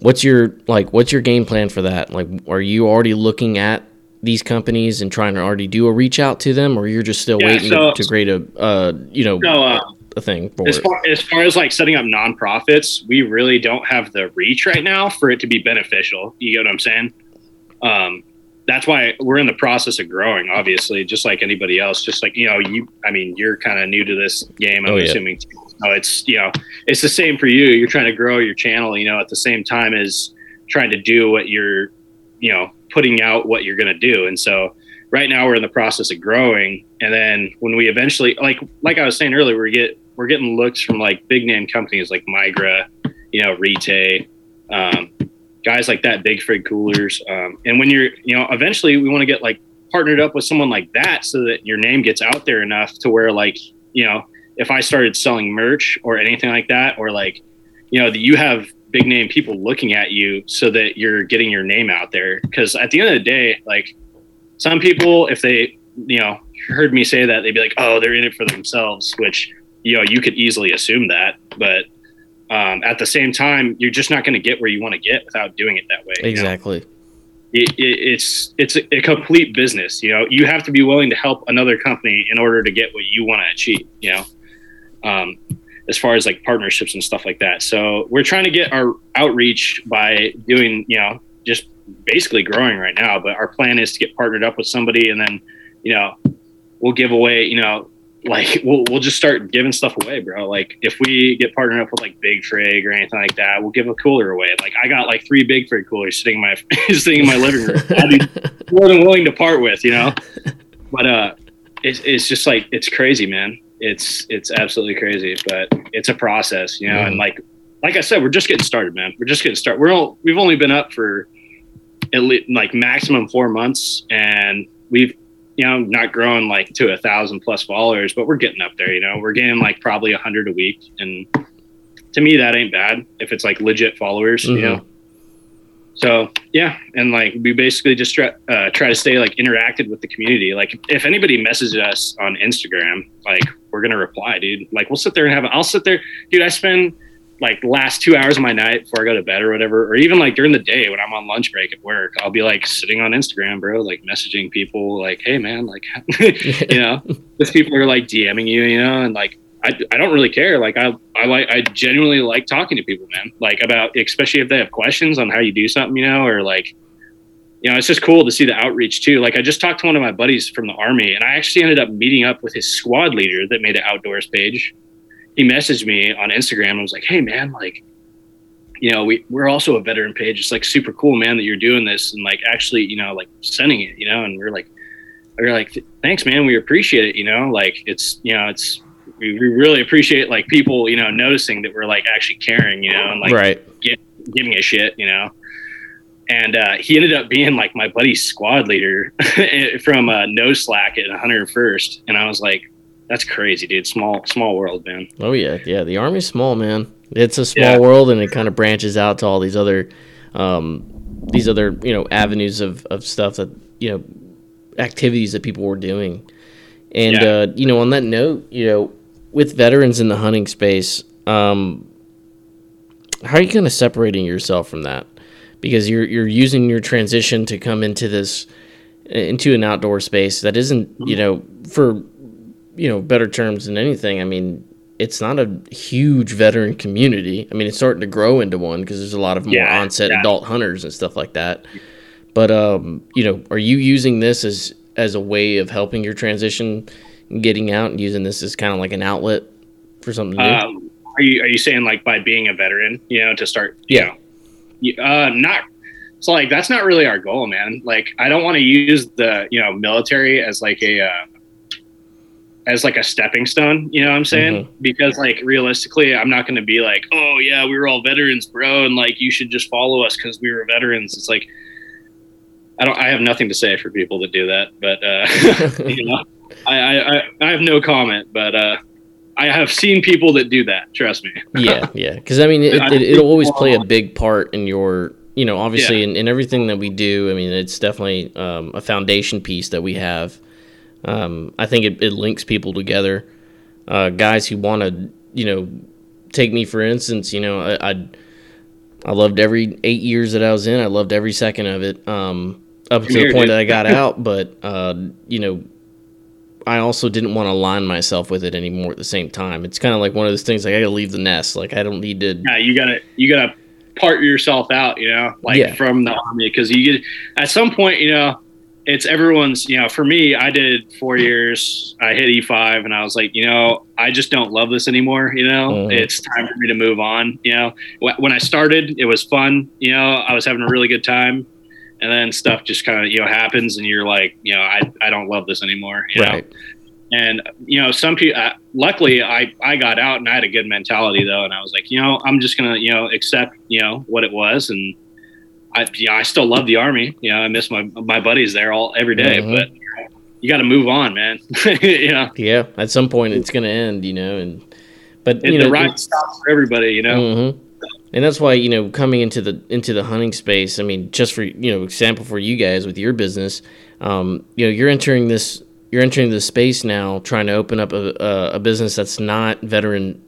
what's your like what's your game plan for that? Like, are you already looking at these companies and trying to already do a reach out to them, or you're just still Yeah, waiting so- to, create a uh, you know uh, a thing for as far as far as like setting up nonprofits, we really don't have the reach right now for it to be beneficial. You get what I'm saying? Um, that's why we're in the process of growing. Obviously, just like anybody else. Just like you know, you. I mean, you're kind of new to this game. I'm Oh, yeah. assuming. So it's you know, it's the same for you. You're trying to grow your channel. You know, at the same time as trying to do what you're, you know, putting out what you're going to do. And so right now we're in the process of growing. And then when we eventually, like, like I was saying earlier, we get, we're getting looks from like big name companies like Migra, you know, Rite, um, guys like that, Big Frig Coolers. Um, and when you're, you know, eventually we want to get like partnered up with someone like that so that your name gets out there enough to where like, you know, if I started selling merch or anything like that, or like, you know, that you have big name people looking at you so that you're getting your name out there. Cause at the end of the day, like some people, if they, you know, heard me say that, they'd be like, oh, they're in it for themselves, which, you know, you could easily assume that. But um, at the same time, you're just not going to get where you want to get without doing it that way. you know? Exactly. it, it, it's it's a, a complete business. You know, you have to be willing to help another company in order to get what you want to achieve. You know, um, as far as like partnerships and stuff like that. So we're trying to get our outreach by doing, you know, just basically growing right now. But our plan is to get partnered up with somebody, and then, you know, we'll give away, you know. Like we'll we'll just start giving stuff away, bro. Like if we get partnered up with like Big Frig or anything like that, we'll give a cooler away. Like I got like three Big Frig coolers sitting in my sitting in my living room. I'd be more than willing to part with, you know. But uh, it's it's just like it's crazy, man. It's it's absolutely crazy, but it's a process, you know. And like like I said, we're just getting started, man. We're just getting started. We're all, we've only been up for at least like maximum four months, and we've you know not grown like to a thousand plus followers, but we're getting up there. You know, we're getting like probably a hundred a week, and to me that ain't bad if it's like legit followers, you Mhm. know. So yeah, and like we basically just try, uh, try to stay like interacted with the community. Like if anybody messages us on Instagram, like we're gonna reply, dude. Like we'll sit there and have. I'll sit there, dude. I spend like last two hours of my night before I go to bed or whatever, or even like during the day when I'm on lunch break at work, I'll be like sitting on Instagram, bro, like messaging people, like, hey man, like, you know, if people are like DMing you, you know, and like I, I don't really care. Like I I like I genuinely like talking to people, man. Like about especially if they have questions on how you do something, you know, or like you know, it's just cool to see the outreach too. Like I just talked to one of my buddies from the army and I actually ended up meeting up with his squad leader that made the outdoors page. He messaged me on Instagram and was like, Hey man, like, you know, we, we're also a veteran page. It's like super cool, man, that you're doing this and like actually, you know, like sending it, you know, and we're like, we're like, thanks, man. We appreciate it. You know, like it's, you know, it's, we, we really appreciate like people, you know, noticing that we're like actually caring, you know, and like right. giving a shit, you know. And uh, he ended up being like my buddy's squad leader from uh, No Slack at 101st, and I was like, "That's crazy, dude. Small, small world, man." Oh yeah, yeah. The army's small, man. It's a small Yeah. world, and it kind of branches out to all these other, um, these other you know avenues of of stuff that you know activities that people were doing. And Yeah. uh, you know, on that note, you know, with veterans in the hunting space, um, how are you kind of separating yourself from that? Because you're you're using your transition to come into this into an outdoor space that isn't you know for you know better terms than anything. I mean, it's not a huge veteran community. I mean, it's starting to grow into one because there's a lot of more Yeah, onset yeah. adult hunters and stuff like that. But um, you know, are you using this as as a way of helping your transition, getting out, and using this as kind of like an outlet for something new? Um, Are you are you saying like by being a veteran, you know, to start? You Yeah. Know, you- uh, not. So like that's not really our goal, man. Like I don't want to use the you know military as like a uh, as like a stepping stone. You know what I'm saying? Because like realistically, I'm not going to be like, oh yeah, we were all veterans, bro, and like you should just follow us because we were veterans. It's like I don't. I have nothing to say for people that do that, but uh, you know, I, I I have no comment. But uh, I have seen people that do that. Trust me. yeah, yeah. Because I mean, it, I it, it'll always play a big part in your, you know, obviously in, in everything that we do. I mean, it's definitely um, a foundation piece that we have. Um, I think it, it links people together. Uh, guys who want to, you know, take me for instance. You know, I, I I loved every eight years that I was in. I loved every second of it. Um, up to the point that I got out, but uh, you know, I also didn't want to align myself with it anymore at the same time. It's kind of like one of those things like I gotta leave the nest. Like I don't need to. Yeah, you gotta you gotta part yourself out. You know, like Yeah. from the army because you get at some point. You know, it's everyone's. You know, for me, I did four years. I hit E five, and I was like, you know, I just don't love this anymore. You know, Mhm. it's time for me to move on. You know, when I started, it was fun. You know, I was having a really good time. And then stuff just kind of you know happens, and you're like, you know, I, I don't love this anymore. You know? Right. And you know, some people. Uh, luckily, I I got out and I had a good mentality though, and I was like, you know, I'm just gonna you know accept you know what it was, and I you know I still love the army. You know, I miss my my buddies there all every day, Mhm. but you got to move on, man. you know, Yeah. At some point, it's gonna end. You know, and but you and know, the ride stops for everybody. You know, hmm And that's why you know coming into the into the hunting space. I mean, just for you know example for you guys with your business, um, you know, you're entering this you're entering this space now, trying to open up a, a, a business that's not veteran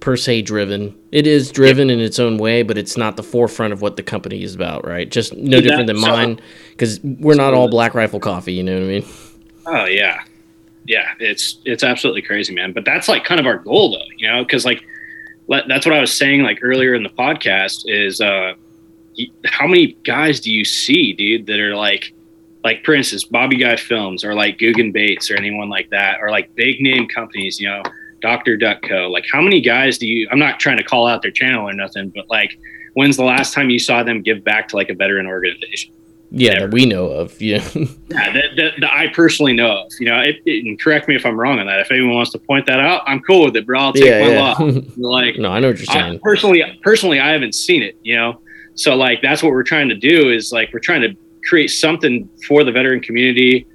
per se driven. It is driven in its own way, but it's not the forefront of what the company is about, right? Just no Yeah, different than mine, because we're not all Black Rifle Coffee. You know what I mean? Oh yeah, yeah. It's it's absolutely crazy, man. But that's like kind of our goal, though. You know, because like that's what I was saying like earlier in the podcast is uh, how many guys do you see, dude, that are like like for instance Bobby Guy Films or like Guggen Bates or anyone like that or like big name companies, you know. Dr. Duck Co. Like, how many guys do you? I'm not trying to call out their channel or nothing, but like, when's the last time you saw them give back to like a veteran organization? Yeah, Never. that we know of. Yeah, Yeah, that, that, that I personally know of. You know, it, it- and correct me if I'm wrong on that. If anyone wants to point that out, I'm cool with it, bro. I'll take yeah, my yeah. law. Like, no, I know what you're I, saying. personally, personally, I haven't seen it. You know, so like that's what we're trying to do is like we're trying to create something for the veteran community,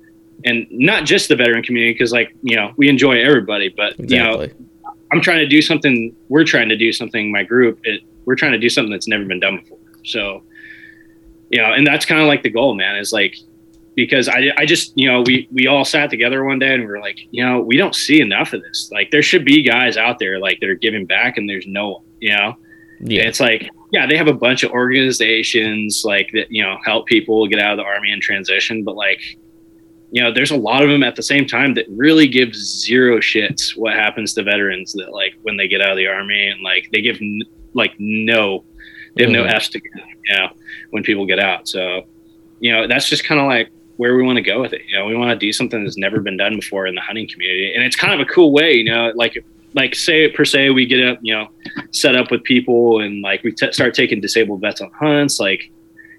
and not just the veteran community because like you know we enjoy everybody, but you know. I'm trying to do something. We're trying to do something. My group, it, we're trying to do something that's never been done before. So, you know, and that's kind of like the goal, man. Is like because I, I just, you know, we we all sat together one day and we were like, you know, we don't see enough of this. Like, there should be guys out there like that are giving back, and there's no one. You know, Yeah, it's like, yeah, they have a bunch of organizations like that, you know, help people get out of the army and transition, but like. You know, there's a lot of them at the same time that really give zero shits what happens to veterans that like when they get out of the army and like they give n- like no, they have no Mhm. f's to give, you know, when people get out. So, you know, that's just kind of like where we want to go with it. You know, we want to do something that's never been done before in the hunting community, and it's kind of a cool way. You know, like like say per se we get up, you know, set up with people and like we t- start taking disabled vets on hunts, like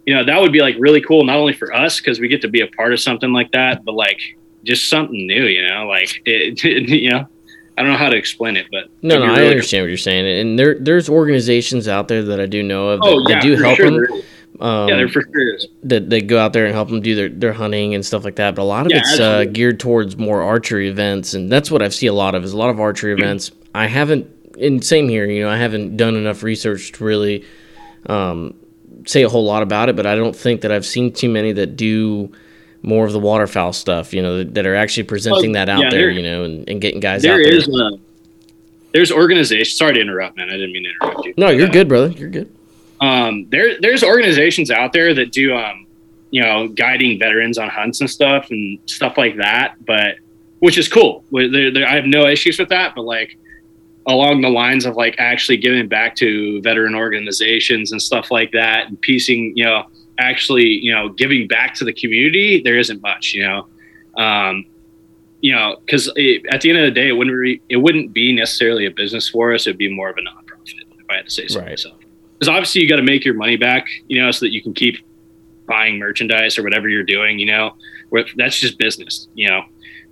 you know that would be like really cool not only for us because we get to be a part of something like that but like just something new you know like it, you know i don't know how to explain it but No, no, be I really understand what you're saying, and there there's organizations out there that I do know of that, oh yeah that do help sure. them. Um, yeah there for sure that they go out there and help them do their, their hunting and stuff like that. But a lot of Yeah, it's uh, geared towards more archery events, and that's what I see a lot of is a lot of archery Mm-hmm. events. I haven't, and same here, you know, I haven't done enough research to really um, say a whole lot about it. But I don't think that I've seen too many that do more of the waterfowl stuff, you know, that, that are actually presenting Well, that out yeah, there, there- you know, and, and getting guys There out there. is a there's organizations sorry to interrupt man i didn't mean to interrupt you no, you're Uh, good, brother. You're good. um, there there's organizations out there that do um, you know guiding veterans on hunts and stuff and stuff like that but which is cool there- there- i have no issues with that but like along the lines of like actually giving back to veteran organizations and stuff like that and piecing you know actually you know giving back to the community there isn't much you know um, you know because at the end of the day it wouldn't re- it wouldn't be necessarily a business for us it'd be more of a nonprofit if I had to say so Right. myself. Because obviously you got to make your money back, you know, so that you can keep buying merchandise or whatever you're doing, you know, that's just business, you know.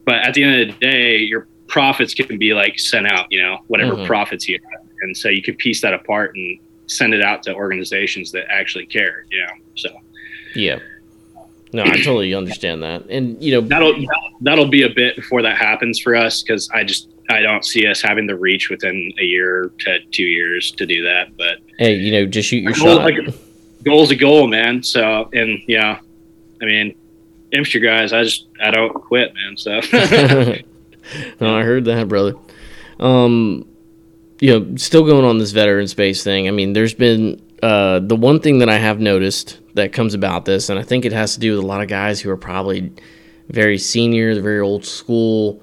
But at the end of the day, your profits can be like sent out, you know, whatever Mhm. profits you have. And so you can piece that apart and send it out to organizations that actually care, you know. So Yeah. No, I totally understand that. And you know, that'll that'll be a bit before that happens for us because I just I don't see us having the reach within a year to two years to do that. But hey, you know, just shoot your Goal- shot. like, goal's a goal, man. So and yeah, I mean, Imster guys, I just I don't quit, man. So no, I heard that, brother. Um, you know, still going on this veteran space thing. I mean, there's been uh, the one thing that I have noticed that comes about this, and I think it has to do with a lot of guys who are probably very senior, very old school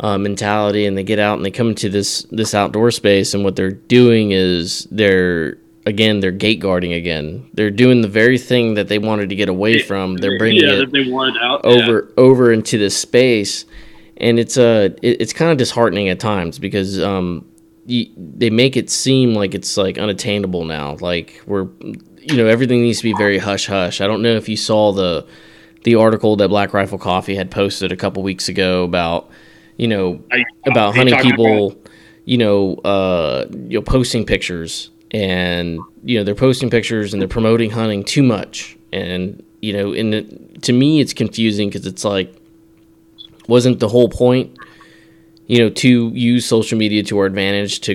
uh, mentality, and they get out and they come into this this outdoor space, and what they're doing is they're again they're gate guarding again. They're doing the very thing that they wanted to get away from. They're bringing yeah, it they wanted out over over into this space, and it's uh, it, it's kind of disheartening at times because um, you, they make it seem like it's like unattainable now. Like we're, you know, everything needs to be very hush hush. I don't know if you saw the the article that Black Rifle Coffee had posted a couple weeks ago about, you know, you- about hunting people, you know, uh, you know, posting pictures and you know they're posting pictures and they're promoting hunting too much, and you know, and it, to me it's confusing because it's like, wasn't the whole point, you know, to use social media to our advantage to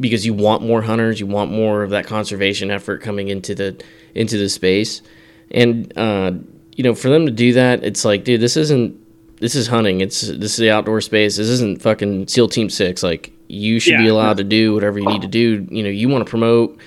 because you want more hunters, you want more of that conservation effort coming into the into the space, and uh, you know, for them to do that, it's like, dude, this isn't this is hunting. It's this is the outdoor space. This isn't fucking SEAL Team Six. Like you should be allowed to do whatever you need to do. You know, you want to promote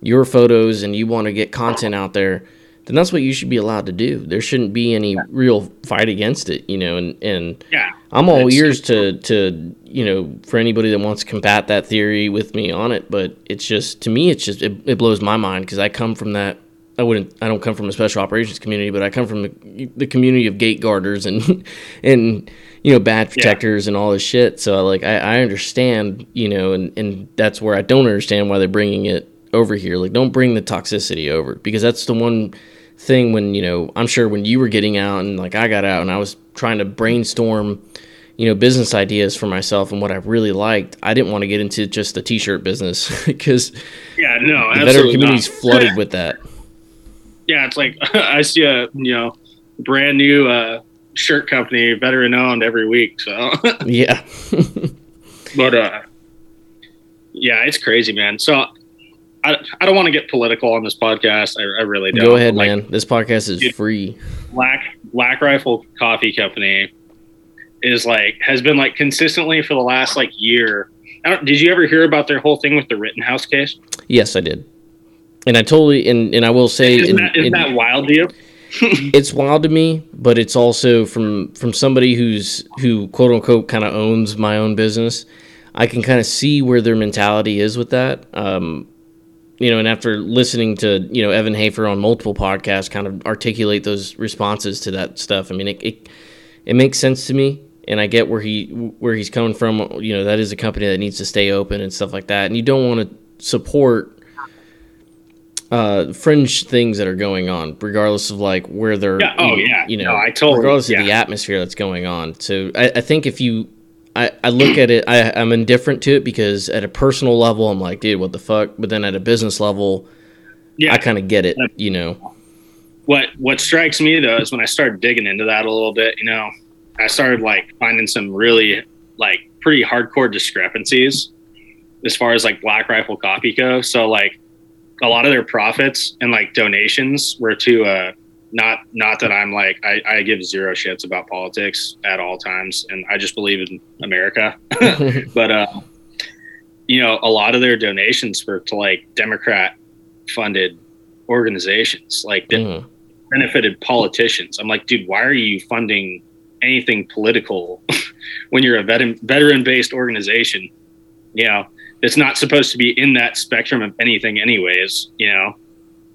your photos and you want to get content out there, then that's what you should be allowed to do. There shouldn't be any real fight against it. You know, and and Yeah. I'm all ears to to you know for anybody that wants to combat that theory with me on it. But it's just to me, it's just it, it blows my mind because I come from that. I wouldn't. I don't come from a special operations community, but I come from the, the community of gate guarders and and you know badge protectors and all this shit. So like I, I understand, you know, and and that's where I don't understand why they're bringing it over here. Like don't bring the toxicity over because that's the one thing when you know I'm sure when you were getting out and like I got out and I was trying to brainstorm you know business ideas for myself and what I really liked I didn't want to get into just the t-shirt business because Yeah. No. veteran absolutely community's flooded with that Yeah, it's like I see a you know brand new uh, shirt company, veteran owned every week. So, yeah but uh, yeah, it's crazy, man. So, I, I don't want to get political on this podcast. I, I really don't. go ahead Like, man this podcast is Dude. free Black Black Rifle Coffee Company is like has been like consistently for the last like year. I don't, did you ever hear about their whole thing with the Rittenhouse case? yes I did and I totally and, and I will say Isn't, in- that, isn't in- that wild to you? it's wild to me, but it's also from from somebody who's who quote unquote kind of owns my own business. I can kind of see where their mentality is with that. Um, you know, and after listening to you know Evan Hafer on multiple podcasts, kind of articulate those responses to that stuff. I mean, it it, it makes sense to me, and I get where he where he's coming from. You know, that is a company that needs to stay open and stuff like that, and you don't want to support uh, fringe things that are going on, regardless of like where they're. Yeah, oh, yeah. You know, No, I totally- regardless of the atmosphere that's going on. So I, I think if you, I, I look at it, I, I'm indifferent to it because at a personal level, I'm like, dude, what the fuck? But then at a business level, Yeah, I kind of get it. You know. what what strikes me though is when I started digging into that a little bit, you know, I started like finding some really like pretty hardcore discrepancies as far as like Black Rifle Coffee go. So like a lot of their profits and like donations were to uh not not that I'm like I, I give zero shits about politics at all times and I just believe in America. but uh you know, a lot of their donations were to like Democrat funded organizations. Like Mhm. benefited politicians. I'm like, dude, why are you funding anything political when you're a veteran veteran based organization? You know, it's not supposed to be in that spectrum of anything, anyways. You know,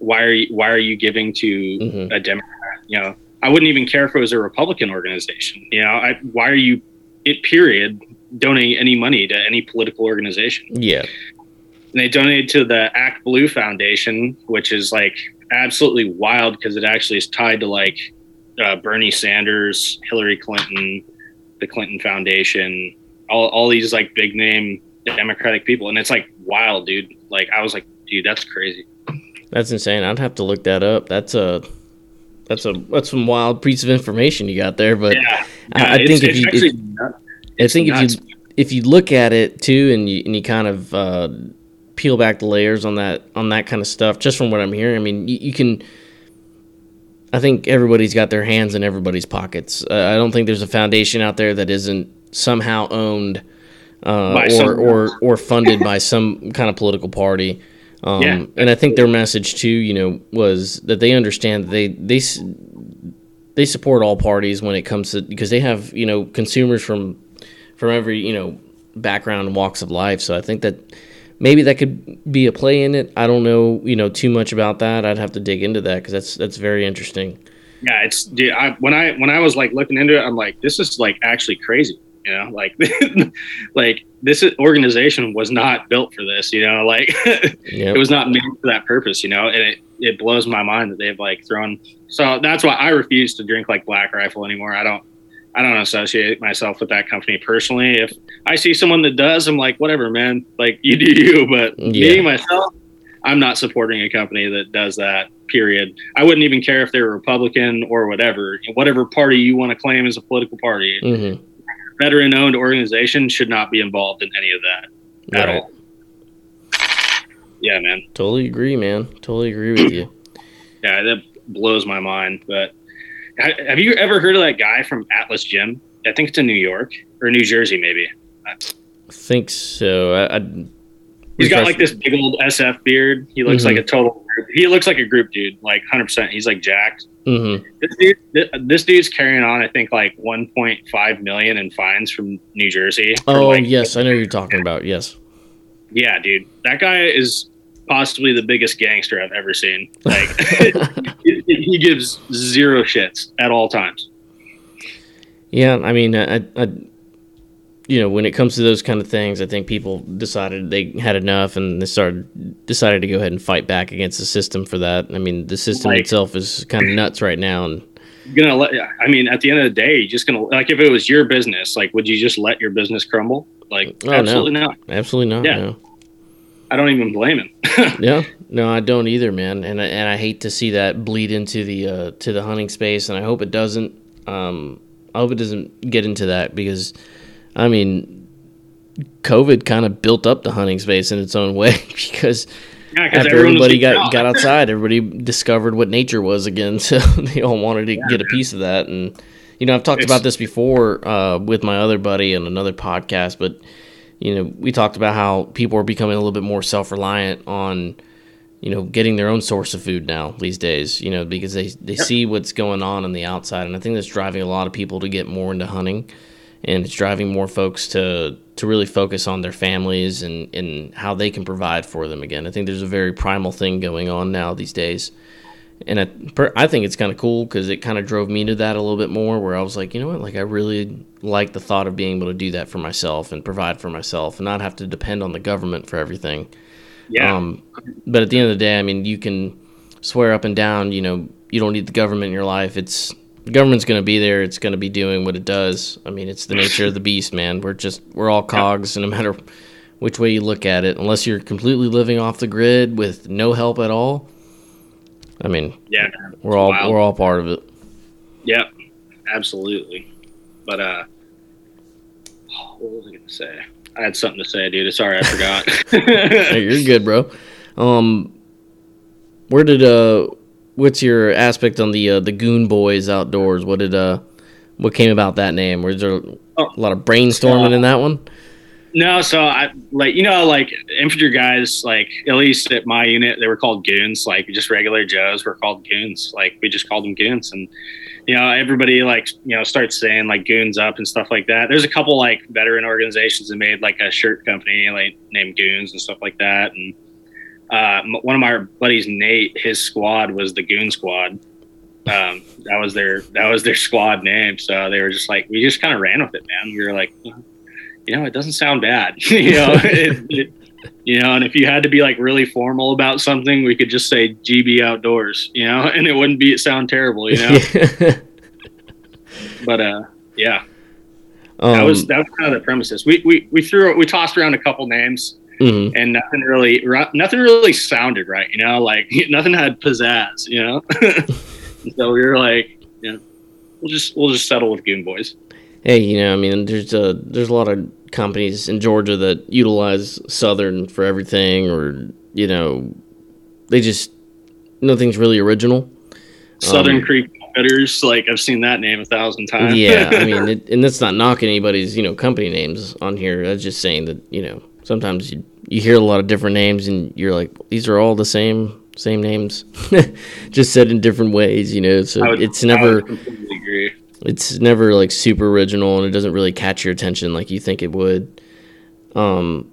why are you why are you giving to Mhm. a Democrat? You know, I wouldn't even care if it was a Republican organization. You know, I, why are you it period donating any money to any political organization? Yeah. and they donated to the ActBlue Foundation, which is like absolutely wild because it actually is tied to like uh, Bernie Sanders, Hillary Clinton, the Clinton Foundation, all, all these like big name Democratic people, and it's like wild, dude. Like I was like, dude, that's crazy. That's insane. I'd have to look that up. That's a that's a that's some wild piece of information you got there. But Yeah, I, I think if you if, I think if you if you look at it too, and you and you kind of uh, peel back the layers on that on that kind of stuff, just from what I'm hearing, I mean, you, you can. I think everybody's got their hands in everybody's pockets. Uh, I don't think there's a foundation out there that isn't somehow owned uh, or or or funded by some kind of political party. Um, Yeah. and I think their message too, you know, was that they understand that they they they support all parties when it comes to because they have you know consumers from from every you know background and walks of life. So I think that maybe that could be a play in it. I don't know you know too much about that. I'd have to dig into that because that's that's very interesting. yeah, it's dude. I, when I when I was like looking into it, I'm like, this is like actually crazy. You know, like like this organization was not built for this. You know, like Yeah, it was not made for that purpose. You know, and it it blows my mind that they've like thrown. So that's why I refuse to drink like Black Rifle anymore. I don't. I don't associate myself with that company personally. If I see someone that does, I'm like, whatever, man. Like you do you, but Yeah. me myself, I'm not supporting a company that does that. Period. I wouldn't even care if they're Republican or whatever. Whatever party you want to claim as a political party, mm-hmm. Hmm veteran-owned organization should not be involved in any of that at Right. all. Yeah, man. Totally agree, man. Totally agree with you. Yeah, that blows my mind. But have you ever heard of that guy from Atilis Gym? I think it's in New York or New Jersey, maybe. I think so. I, I He's got like this big old SF beard. He looks Mhm. like a total. He looks like a group dude, like hundred percent. He's like jacked. Mhm. This dude, th- this dude's carrying on, I think, like 1.5 million in fines from New Jersey. Oh like, yes, I know you're talking about. Yes. yeah, dude. That guy is possibly the biggest gangster I've ever seen. Like, he, he gives zero shits at all times. Yeah, I mean, I, I, you know, when it comes to those kind of things, I think people decided they had enough, and they started decided to go ahead and fight back against the system for that. I mean, the system Like- itself is kind of nuts right now, and gonna let. I mean, at the end of the day, you're just gonna like if it was your business, like, would you just let your business crumble? Like, Oh, no. absolutely not. absolutely not. Yeah. No. I don't even blame him. Yeah, no, I don't either, man, and I, and I hate to see that bleed into the uh, to the hunting space, and I hope it doesn't. Um, I hope it doesn't get into that because, I mean, COVID kind of built up the hunting space in its own way because Yeah, after everybody got, got outside, everybody discovered what nature was again. So they all wanted to get a piece of that. And, you know, I've talked It's- about this before uh, with my other buddy on another podcast, but, you know, we talked about how people are becoming a little bit more self reliant on, you know, getting their own source of food now these days, you know, because they, they see what's going on on the outside. And I think that's driving a lot of people to get more into hunting. And it's driving more folks to to really focus on their families and, and how they can provide for them again. I think there's a very primal thing going on now these days. And I, per, I think it's kind of cool because it kind of drove me to that a little bit more where I was like, you know what, like I really like the thought of being able to do that for myself and provide for myself and not have to depend on the government for everything. Yeah, Um, but at the end of the day, I mean, you can swear up and down, you know, you don't need the government in your life. It's the government's going to be there. It's going to be doing what it does. I mean, it's the nature of the beast, man. We're just we're all cogs, and no matter which way you look at it, unless you're completely living off the grid with no help at all, I mean, yeah, we're all wild. we're all part of it. yep, absolutely. But uh, what was I gonna say? I had something to say, dude. Sorry, I forgot. Hey, you're good, bro. Um, where did uh, what's your aspect on the uh, the Goon Boys outdoors? What did uh, what came about that name? Was there Oh. a lot of brainstorming in that one? No, so I like you know like infantry guys like at least at my unit they were called goons like just regular Joes were called goons like we just called them goons and you know everybody like you know starts saying like goons up and stuff like that. There's a couple like veteran organizations that made like a shirt company like named Goons and stuff like that and uh, one of my buddies Nate his squad was the Goon Squad. Um, that was their that was their squad name. So they were just like we just kind of ran with it, man. We were like, you know, it doesn't sound bad. you know, it, it, you know, and if you had to be like really formal about something, we could just say GB Outdoors, you know, and it wouldn't be sound terrible, you know. but uh, yeah, um, that was that was kind of the premises. We we we threw we tossed around a couple names. Mm-hmm. And nothing really, nothing really sounded right, you know. Like nothing had pizzazz, you know. so we were like, yeah, we'll just we'll just settle with Goon Boys. Hey, you know, I mean, there's a there's a lot of companies in Georgia that utilize Southern for everything, or you know, they just nothing's really original. Southern um, Creek Fitters, like I've seen that name a thousand times. yeah, I mean, it, and that's not knocking anybody's you know company names on here. That's just saying that you know sometimes you you hear a lot of different names and you're like these are all the same same names, just said in different ways. You know, so would, it's never it's never like super original and it doesn't really catch your attention like you think it would. Um,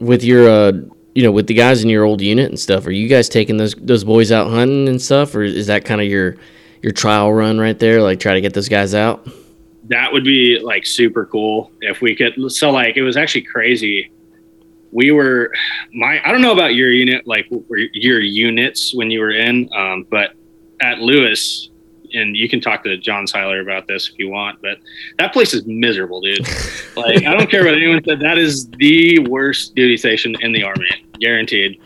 with your uh, you know, with the guys in your old unit and stuff, are you guys taking those those boys out hunting and stuff, or is that kind of your your trial run right there? Like try to get those guys out. That would be like super cool if we could. So like it was actually crazy. We were my I don't know about your unit like your units when you were in, um, but at Lewis and you can talk to John Seiler about this if you want, but that place is miserable, dude. like, I don't care what anyone said. That is the worst duty station in the army, guaranteed.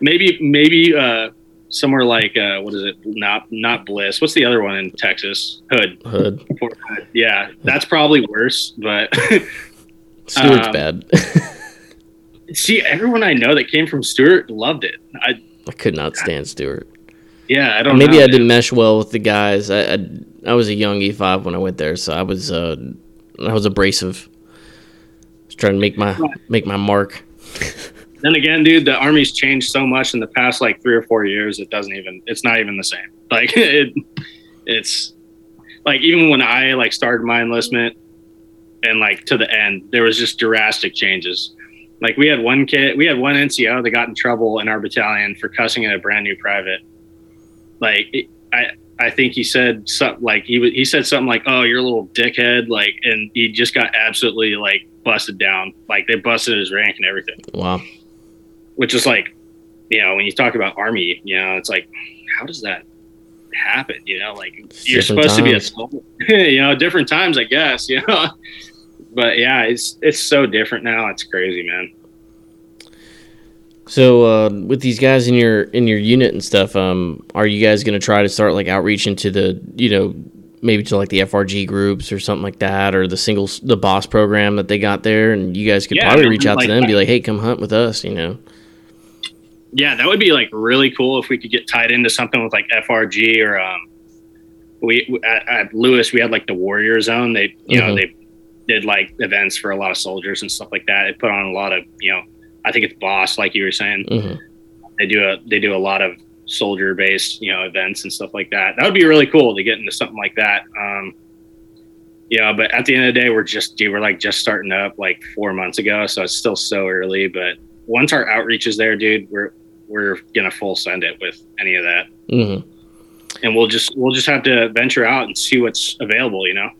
Maybe, maybe uh, somewhere like uh, what is it? Not not Bliss. What's the other one in Texas? Hood. Hood. Yeah, that's probably worse, but Stewart's um, bad. see, everyone I know that came from Stewart loved it. I I could not stand Stewart. Yeah, I don't. Maybe know, I didn't mesh well with the guys. I, I, I was a young E five when I went there, so I was uh I was abrasive. Just trying to make my make my mark. then again, dude, the army's changed so much in the past like three or four years. It doesn't even. It's not even the same. Like it, it's like even when I like started my enlistment and like to the end, there was just drastic changes. Like we had one kid, we had one NCO that got in trouble in our battalion for cussing at a brand new private like I I think he said something like he was, he said something like, "Oh, you're a little dickhead," like, and he just got absolutely like busted down. Like they busted his rank and everything. Wow. Which is like, you know, when you talk about army, you know, it's like, how does that happen? You know, like you're supposed times. to be a, soldier, you know, different times, I guess. You know, but yeah, it's it's so different now. It's crazy, man. So uh, with these guys in your in your unit and stuff, um, are you guys going to try to start like outreach into the you know maybe to like the FRG groups or something like that, or the single the boss program that they got there, and you guys could yeah, probably reach out like to them, and be like, hey, come hunt with us, you know. Yeah, that would be like really cool if we could get tied into something with like FRG or um, we at, at Lewis we had like the Warrior Zone. They you mm-hmm. know they did like events for a lot of soldiers and stuff like that. They put on a lot of you know I think it's Boss, like you were saying. Mm-hmm. They do a they do a lot of soldier based you know events and stuff like that. That would be really cool to get into something like that. Um, yeah, but at the end of the day, we're just dude, we're like just starting up like four months ago, so it's still so early. But once our outreach is there, dude, we're we're gonna full send it with any of that. Mm-hmm. And we'll just we'll just have to venture out and see what's available, you know.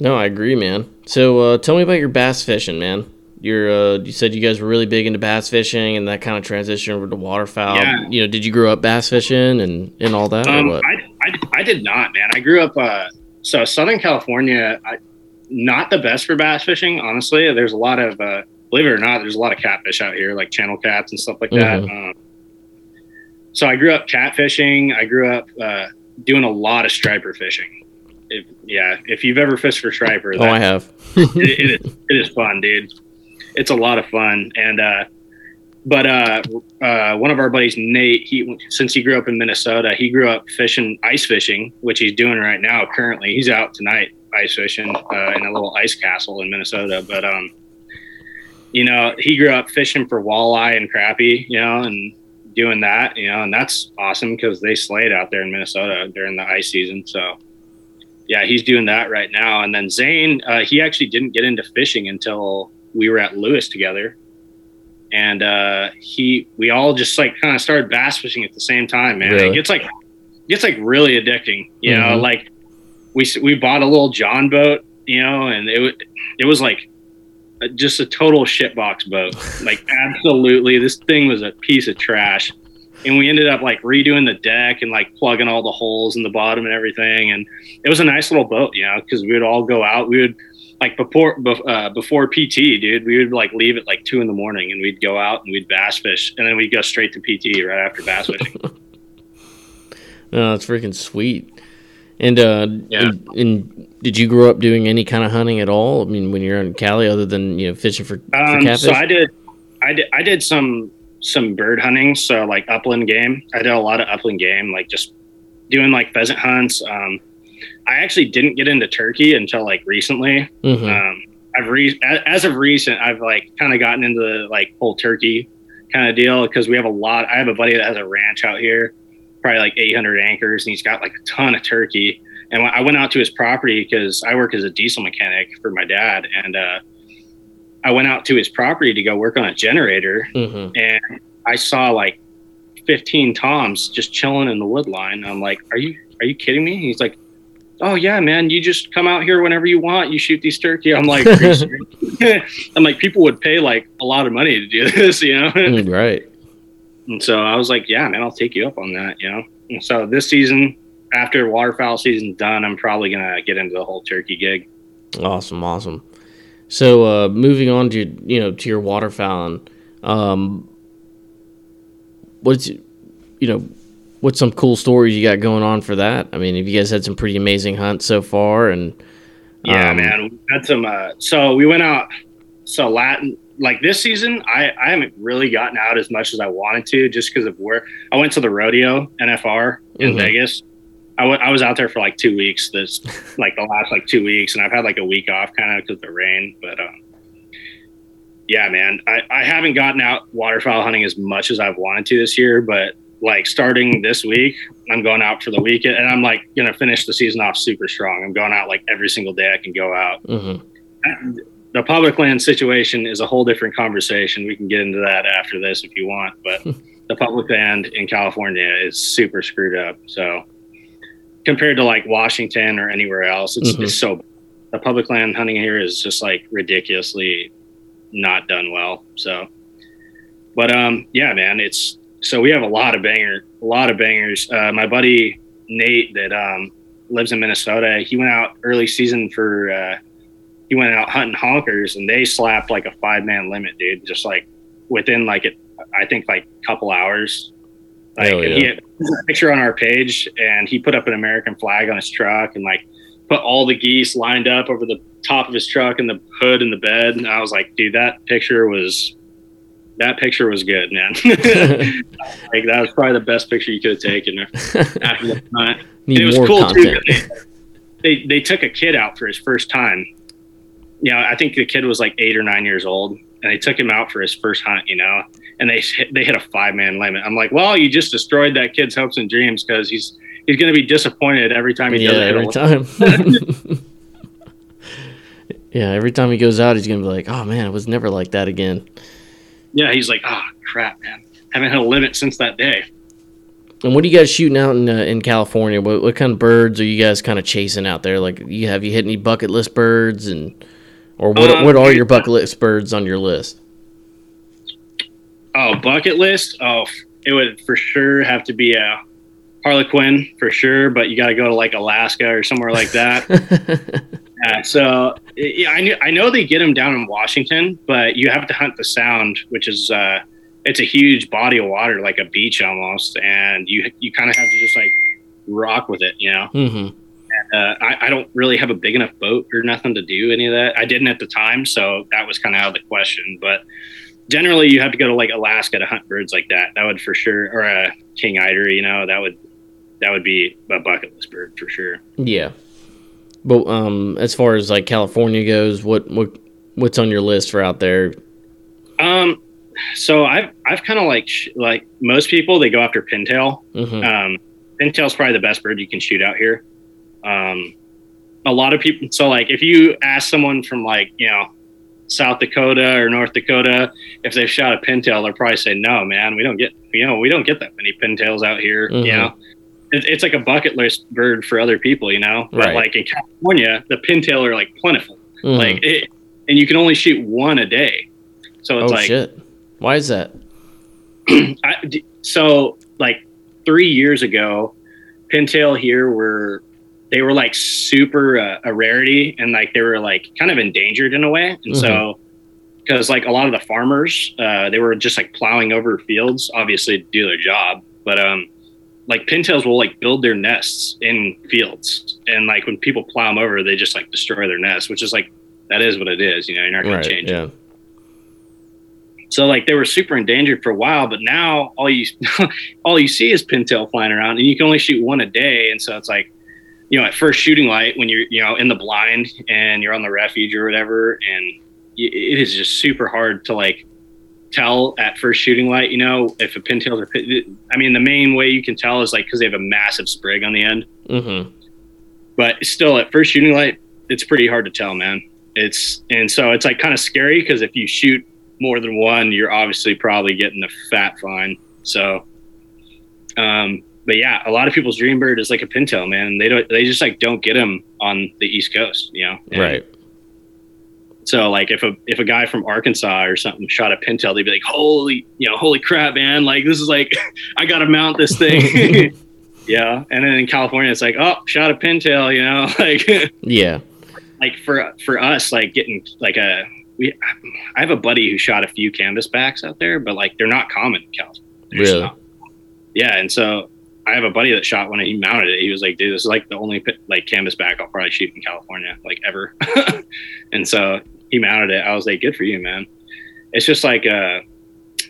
No, I agree, man. So uh, tell me about your bass fishing, man you're uh, you said you guys were really big into bass fishing and that kind of transition over to waterfowl. Yeah. You know, did you grow up bass fishing and, and all that? Um, I, I, I did not, man. I grew up uh, so Southern California. I, not the best for bass fishing, honestly. There's a lot of uh, believe it or not, there's a lot of catfish out here, like channel cats and stuff like that. Mm-hmm. Um, so I grew up catfishing. I grew up uh, doing a lot of striper fishing. If, yeah, if you've ever fished for striper, oh, I have. it, it, is, it is fun, dude it's a lot of fun. And uh, but uh, uh, one of our buddies, Nate, he since he grew up in Minnesota, he grew up fishing ice fishing, which he's doing right now. Currently, he's out tonight ice fishing uh, in a little ice castle in Minnesota. But um, you know, he grew up fishing for walleye and crappie, you know, and doing that, you know, and that's awesome because they slayed out there in Minnesota during the ice season. So yeah, he's doing that right now. And then Zane, uh, he actually didn't get into fishing until we were at Lewis together, and uh, he we all just like kind of started bass fishing at the same time. Man, really? it gets like it gets like really addicting. You mm-hmm. know, like we we bought a little John boat, you know, and it it was like just a total shitbox boat. Like absolutely, this thing was a piece of trash. And we ended up like redoing the deck and like plugging all the holes in the bottom and everything. And it was a nice little boat, you know, because we would all go out. We would like before uh, before PT, dude. We would like leave at like two in the morning and we'd go out and we'd bass fish, and then we'd go straight to PT right after bass fishing. no, that's freaking sweet. And uh, Yeah. and, and did you grow up doing any kind of hunting at all? I mean, when you're in Cali, other than you know fishing for, for Um, catfish. so I did, I did, I did some some bird hunting. So like upland game. I did a lot of upland game, like just doing like pheasant hunts. Um, I actually didn't get into turkey until like recently. Mhm. Um, I've re- as of recent, I've like kind of gotten into the like whole turkey kind of deal because we have a lot. I have a buddy that has a ranch out here, probably like 800 anchors, and he's got like a ton of turkey. And I went out to his property because I work as a diesel mechanic for my dad, and uh, I went out to his property to go work on a generator, Mhm. and I saw like 15 toms just chilling in the wood line. I'm like, "Are you are you kidding me?" He's like, "Oh yeah, man, you just come out here whenever you want. You shoot these turkey." I'm like, "Are you serious?" "I'm like, people would pay like a lot of money to do this, you know." Mm, right. And so I was like, "Yeah, man, I'll take you up on that," you know. And so this season, after waterfowl season's done, I'm probably gonna get into the whole turkey gig. Awesome, awesome. So, uh, moving on to you know to your waterfowling, um, what's you know what's some cool stories you got going on for that? I mean, have you guys had some pretty amazing hunts so far? And Yeah, um, man. We had some. Uh, so we went out. So Latin, like this season, I I haven't really gotten out as much as I wanted to, just because of where I went to the rodeo NFR in Mhm. Vegas. I wa- I was out there for like two weeks. This like the last like two weeks, and I've had like a week off kind of because of the rain. But um, yeah, man, I I haven't gotten out waterfowl hunting as much as I've wanted to this year, but. Like starting this week, I'm going out for the weekend, and I'm like gonna finish the season off super strong. I'm going out like every single day I can go out mhm. The public land situation is a whole different conversation. We can get into that after this if you want, but the public land in California is super screwed up. So compared to like Washington or anywhere else, it's, Mhm. it's so the public land hunting here is just like ridiculously not done well. So, but um, yeah, man, it's so we have a lot of banger, a lot of bangers. Uh, my buddy Nate that um lives in Minnesota, he went out early season for. Uh, he went out hunting honkers and they slapped like a five man limit, dude. Just like within like it, I think like a couple hours. Like yeah. he had a picture on our page and he put up an American flag on his truck and like put all the geese lined up over the top of his truck and the hood and the bed. And I was like, dude, that picture was that picture was good, man. like that was probably the best picture you could have taken after the hunt. It was cool content. too. they they took a kid out for his first time. You know, I think the kid was like eight or nine years old, and they took him out for his first hunt. You know, and they hit, they hit a five man limit. I'm like, well, you just destroyed that kid's hopes and dreams because he's he's going to be disappointed every time he yeah, does it. every time. yeah, every time he goes out, he's gonna be like, "Oh man, it was never like that again." Yeah, he's like, oh crap, man, haven't hit a limit since that day. And what are you guys shooting out in uh, in California? What what kind of birds are you guys kind of chasing out there? Like, you have you hit any bucket list birds and or what Um, what are your bucket list birds on your list? Oh, bucket list. Oh, it would for sure have to be a Harlequin for sure, but you got to go to like Alaska or somewhere like that. Yeah, so yeah, I knew, I know they get them down in Washington, but you have to hunt the Sound, which is uh, it's a huge body of water, like a beach almost, and you you kind of have to just like rock with it, you know. hmm Uh, I, I don't really have a big enough boat or nothing to do any of that. I didn't at the time, so that was kind of out of the question. But generally, you have to go to like Alaska to hunt birds like that. That would for sure, or a king eider, you know, that would that would be a bucket list bird for sure. Yeah, but um, as far as like California goes, what what what's on your list for out there? Um, so I've I've kind of like sh- like most people, they go after pintail. hmm Um, pintail's probably the best bird you can shoot out here. Um, a lot of people. So like, if you ask someone from like you know South Dakota or North Dakota if they've shot a pintail, they'll probably say, "No, man, we don't get you know we don't get that many pintails out here." Mhm. You know, it, it's like a bucket list bird for other people. You know, but Right. like in California, the pintail are like plentiful. Mhm. Like it, and you can only shoot one a day. So it's oh like, shit! Why is that? I, so like three years ago, pintail here were they were like super uh, a rarity and like they were like kind of endangered in a way. And so because like a lot of the farmers, uh, they were just like plowing over fields, obviously to do their job, but um. Like pintails will like build their nests in fields, and like when people plow them over, they just like destroy their nests, which is like that is what it is. You know, you're not going Right. to change it. Yeah. So like they were super endangered for a while, but now all you all you see is pintail flying around, and you can only shoot one a day. And so it's like, you know, at first shooting light when you're you know in the blind and you're on the refuge or whatever, and it is just super hard to like tell at first shooting light. You know, if a pintail are. pin- I mean, the main way you can tell is like because they have a massive sprig on the end Mm-hmm. but still at first shooting light it's pretty hard to tell man it's and so it's like kind of scary because if you shoot more than one you're obviously probably getting a fat fine so um but yeah a lot of people's dream bird is like a pintail man. They don't they just like don't get them on the east coast you know? And Right. so like if a if a guy from arkansas or something shot a pintail they'd be like holy you know holy crap man. Like this is like i gotta mount this thing. Yeah. And then in california it's like oh shot a pintail you know? Like Yeah. like for for us like getting like a we i have a buddy who shot a few canvasbacks out there but like they're not common in california. They're Really? yeah. And so i have a buddy that shot one and he mounted it. He was like dude this is like the only like canvasback i'll probably shoot in california like ever. And so he mounted it. I was like good for you man. It's just like uh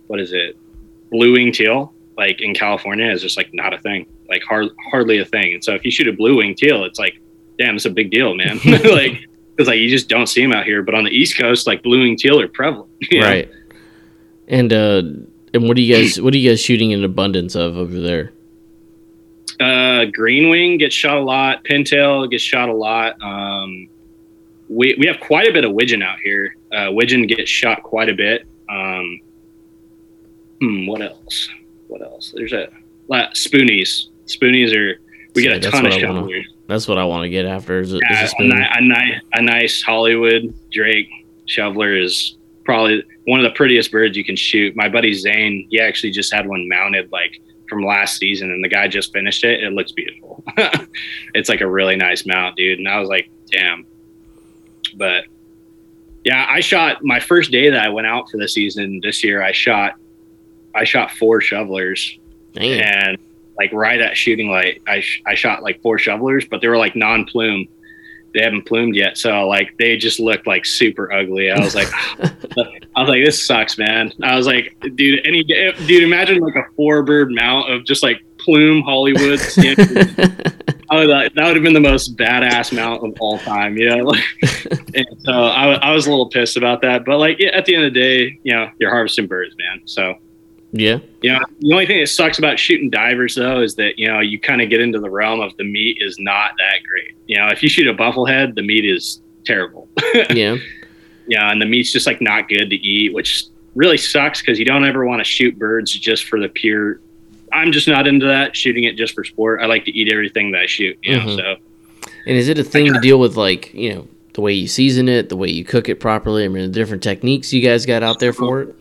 what is it? Blue wing teal like in california is just like not a thing like hard, hardly a thing. And so if you shoot a blue wing teal it's like damn it's a big deal man. Like because like you just don't see them out here. But on the east coast like blue wing teal are prevalent you know? Right. And uh, and what do you guys what are you guys shooting in abundance of over there? Uh, green wing gets shot a lot. Pintail gets shot a lot. Um, we we have quite a bit of widgeon out here. Uh, widgeon gets shot quite a bit. Um, hmm, what else? What else? There's a lot spoonies. Spoonies are we See, get a ton of wanna- That's what I want to get after. Is, a, is Yeah, a a, ni- a nice Hollywood Drake shoveler is probably one of the prettiest birds you can shoot. My buddy Zane, he actually just had one mounted like from last season, and the guy just finished it. It looks beautiful. it's like a really nice mount, dude. And I was like, damn. But yeah, I shot my first day that I went out for the season this year. I shot, I shot four shovelers Damn. and like right at shooting light I, sh- I shot like four shovelers but they were like non-plume they haven't plumed yet so like they just looked like super ugly i was like ah, i was like this sucks man i was like dude any dude imagine like a four bird mount of just like plume hollywood. I was like, that would have been the most badass mount of all time you know like and so I, I was a little pissed about that but like yeah, at the end of the day you know you're harvesting birds man so yeah. you know, the only thing that sucks about shooting divers though is that you know you kind of get into the realm of the meat is not that great. You know, if you shoot a bufflehead, the meat is terrible. Yeah. Yeah, and the meat's just like not good to eat, which really sucks because you don't ever want to shoot birds just for the pure. I'm just not into that shooting it just for sport. I like to eat everything that I shoot. You know, Mhm. so And is it a thing to deal with, like you know, the way you season it, the way you cook it properly? I mean, the different techniques you guys got out there for it.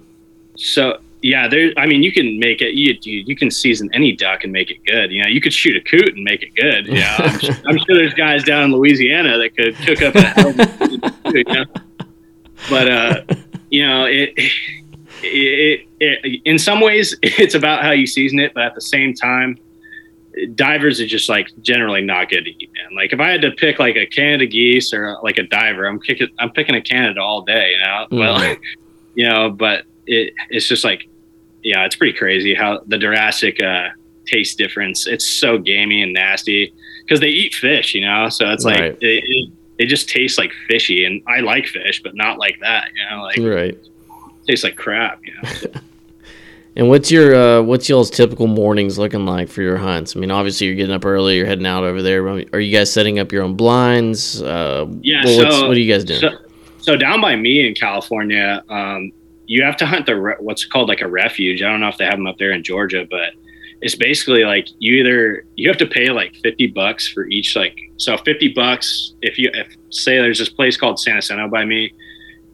So yeah, there. I mean, you can make it. You, you you can season any duck and make it good. You know, you could shoot a coot and make it good. You know, I'm, sure, I'm sure there's guys down in Louisiana that could cook up a hell of a coot, you know? But uh, you know, it, it, it in some ways it's about how you season it, but at the same time, divers are just like generally not good to eat, man. Like if I had to pick like a Canada geese or like a diver, I'm kicking I'm picking a Canada all day. You know, well, you know, but it it's just like yeah, it's pretty crazy how the Jurassic uh, taste difference. It's so gamey and nasty because they eat fish, you know. So it's like Right. it, it, it just tastes like fishy, and I like fish, but not like that. You know, like Right. tastes like crap. You know. And what's your uh, what's y'all's typical mornings looking like for your hunts? I mean, obviously you're getting up early, you're heading out over there. Are you guys setting up your own blinds? Uh, Yeah, well, what's, so- what are you guys doing? So, so down by me in California, um, you have to hunt the re- what's called like a refuge. I don't know if they have them up there in Georgia, but it's basically like you either you have to pay like fifty bucks for each like so fifty bucks if you if say there's this place called San Jacinto by me,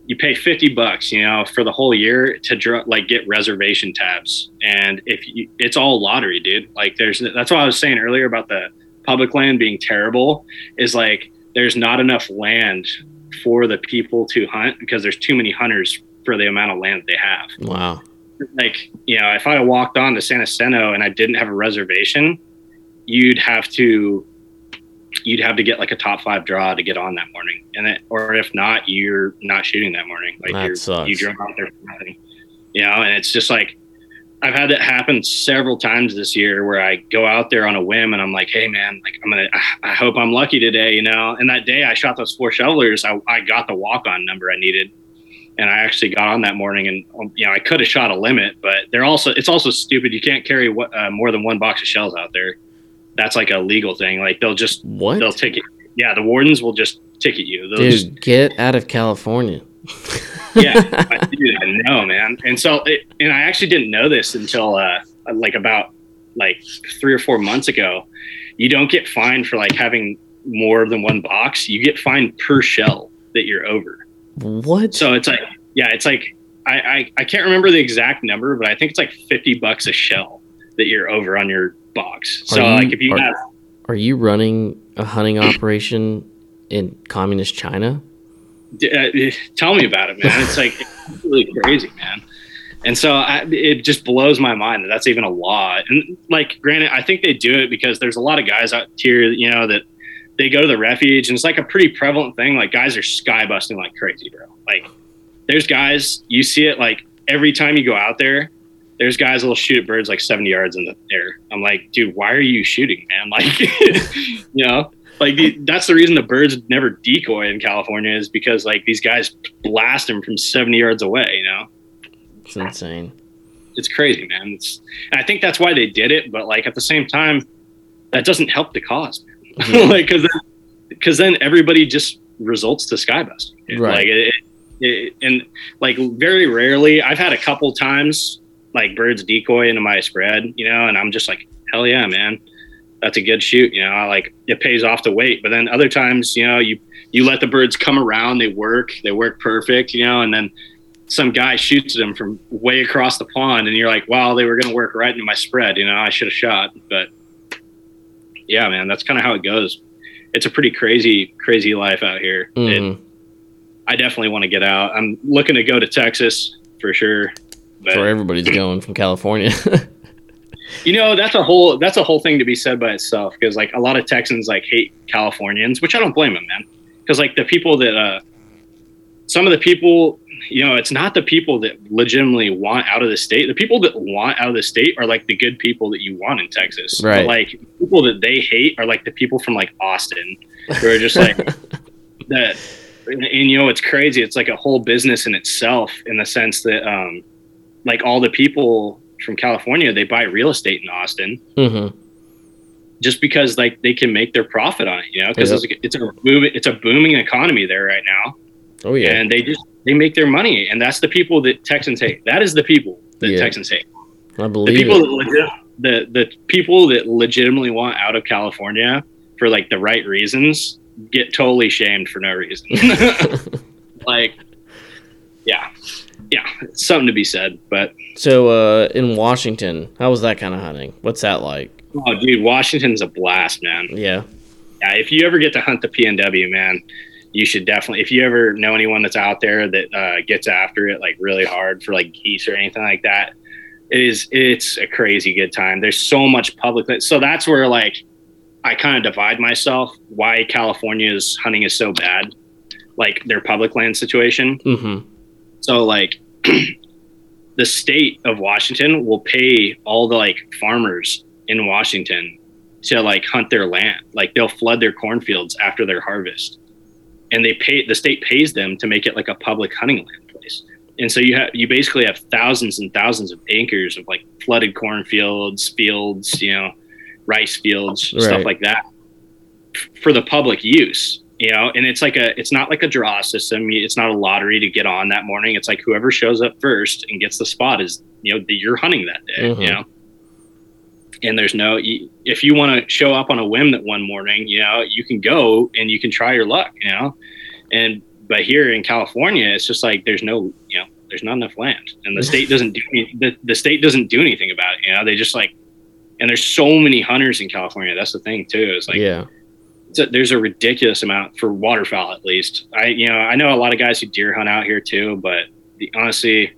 you pay 50 bucks, you know, for the whole year to draw, like get reservation tabs. And if you, it's all lottery, dude, like there's, that's what I was saying earlier about the public land being terrible is like, there's not enough land for the people to hunt because there's too many hunters for the amount of land they have. Wow. Like, you know, if I walked on to San Jacinto and I didn't have a reservation, you'd have to you'd have to get like a top five draw to get on that morning, and it, or if not, you're not shooting that morning. Like That you're, sucks. you drove out there for nothing, you know. And it's just like I've had that happen several times this year, where I go out there on a whim and I'm like, hey man, like I'm gonna, I hope I'm lucky today, you know. And that day I shot those four shovelers, I, I got the walk on number I needed. And I actually got on that morning, and um, you know I could have shot a limit, but they're also it's also stupid. You can't carry what, uh, more than one box of shells out there. That's like a legal thing. Like they'll just What? they'll ticket. Yeah, the wardens will just ticket you. They'll just, Dude, get out of California. yeah, I, dude, I know, man. And so, it, and I actually didn't know this until uh, like about like three or four months ago. You don't get fined for like having more than one box. You get fined per shell that you're over. What? So it's like, yeah, it's like I, I I can't remember the exact number, but I think it's like fifty bucks a shell that you're over on your box. So you- like if you are- have Are you running a hunting operation in communist China? Uh, tell me about it, man. It's like it's really crazy, man. And so I, it just blows my mind that that's even a law. And like, granted, I think they do it because there's a lot of guys out here, you know, that they go to the refuge, and it's like a pretty prevalent thing. Like, guys are sky busting like crazy, bro. Like, there's guys you see it like every time you go out there. There's guys that'll shoot at birds like 70 yards in the air. I'm like, dude, why are you shooting, man? Like, you know, like the, that's the reason the birds never decoy in California is because like these guys blast them from 70 yards away. You know, It's insane. it's crazy, man. It's, and I think that's why they did it. But like at the same time, that doesn't help the cause, man. Yeah. Mm-hmm. like because because then everybody just results to skybusting. Right. Like it, it, and like very rarely, I've had a couple times like birds decoy into my spread, you know, and I'm just like, hell yeah, man, that's a good shoot, you know. I like it pays off to wait. But then other times, you know, you you let the birds come around, they work, they work perfect, you know, and then some guy shoots them from way across the pond, and you're like, wow, they were gonna work right into my spread, you know, I should have shot, but yeah, man, that's kind of how it goes. It's a pretty crazy, crazy life out here. It- Mhm. I definitely want to get out. I'm looking to go to Texas for sure. But Where everybody's going from California. you know, that's a whole that's a whole thing to be said by itself because like a lot of Texans like hate Californians, which I don't blame them, man. Because like the people that uh some of the people, you know, it's not the people that legitimately want out of the state. The people that want out of the state are like the good people that you want in Texas. But, Right. like people that they hate are like the people from like Austin who are just like that and, and, you know it's crazy it's like a whole business in itself in the sense that um like all the people from california they buy real estate in austin hmm just because like they can make their profit on it you know because Yep. it's, it's a boom, it's a booming economy there right now Oh yeah. and they just they make their money and that's the people that texans hate that is the people that Yeah. texans hate I believe the people it. that legit, the the people that legitimately want out of california for like the right reasons get totally shamed for no reason like yeah yeah it's something to be said but so uh, in Washington, how was that kind of hunting? What's that like? oh dude washington's a blast man Yeah. yeah if you ever get to hunt the pnw man you should definitely if you ever know anyone that's out there that uh, gets after it like really hard for like geese or anything like that it is it's a crazy good time there's so much public so that's where like i kind of divide myself why california's hunting is so bad like their public land situation hmm so like the state of Washington will pay all the like farmers in Washington to like hunt their land. Like they'll flood their cornfields after their harvest. And they pay the state pays them to make it like a public hunting land place. And so you have you basically have thousands and thousands of acres of like flooded cornfields, fields, you know, rice fields, Right. stuff like that for the public use you know and it's like a it's not like a draw system it's not a lottery to get on that morning it's like whoever shows up first and gets the spot is you know you're hunting that day Mhm. you know and there's no if you want to show up on a whim that one morning you know you can go and you can try your luck you know and but here in California, it's just like there's no, you know, there's not enough land, and the state doesn't do any, the, the state doesn't do anything about it. You know, they just like, and there's so many hunters in California. That's the thing too. It's like, yeah, it's a, there's a ridiculous amount for waterfowl at least. I, you know, I know a lot of guys who deer hunt out here too, but the, honestly,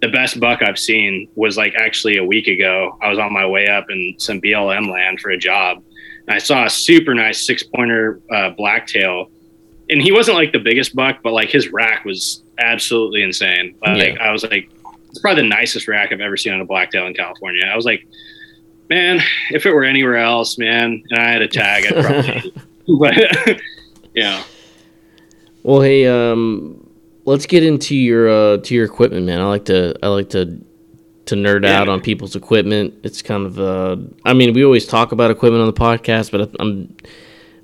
the best buck I've seen was like actually a week ago. I was on my way up in some BLM land for a job, and I saw a super nice six pointer uh, blacktail and he wasn't like the biggest buck, but like his rack was absolutely insane. Like yeah. I was like, it's probably the nicest rack I've ever seen on a blacktail in California. I was like, man, if it were anywhere else, man, and I had a tag, I'd probably. but yeah. Well, hey, um, let's get into your uh, to your equipment, man. I like to I like to to nerd yeah. out on people's equipment. It's kind of uh, I mean, we always talk about equipment on the podcast, but I'm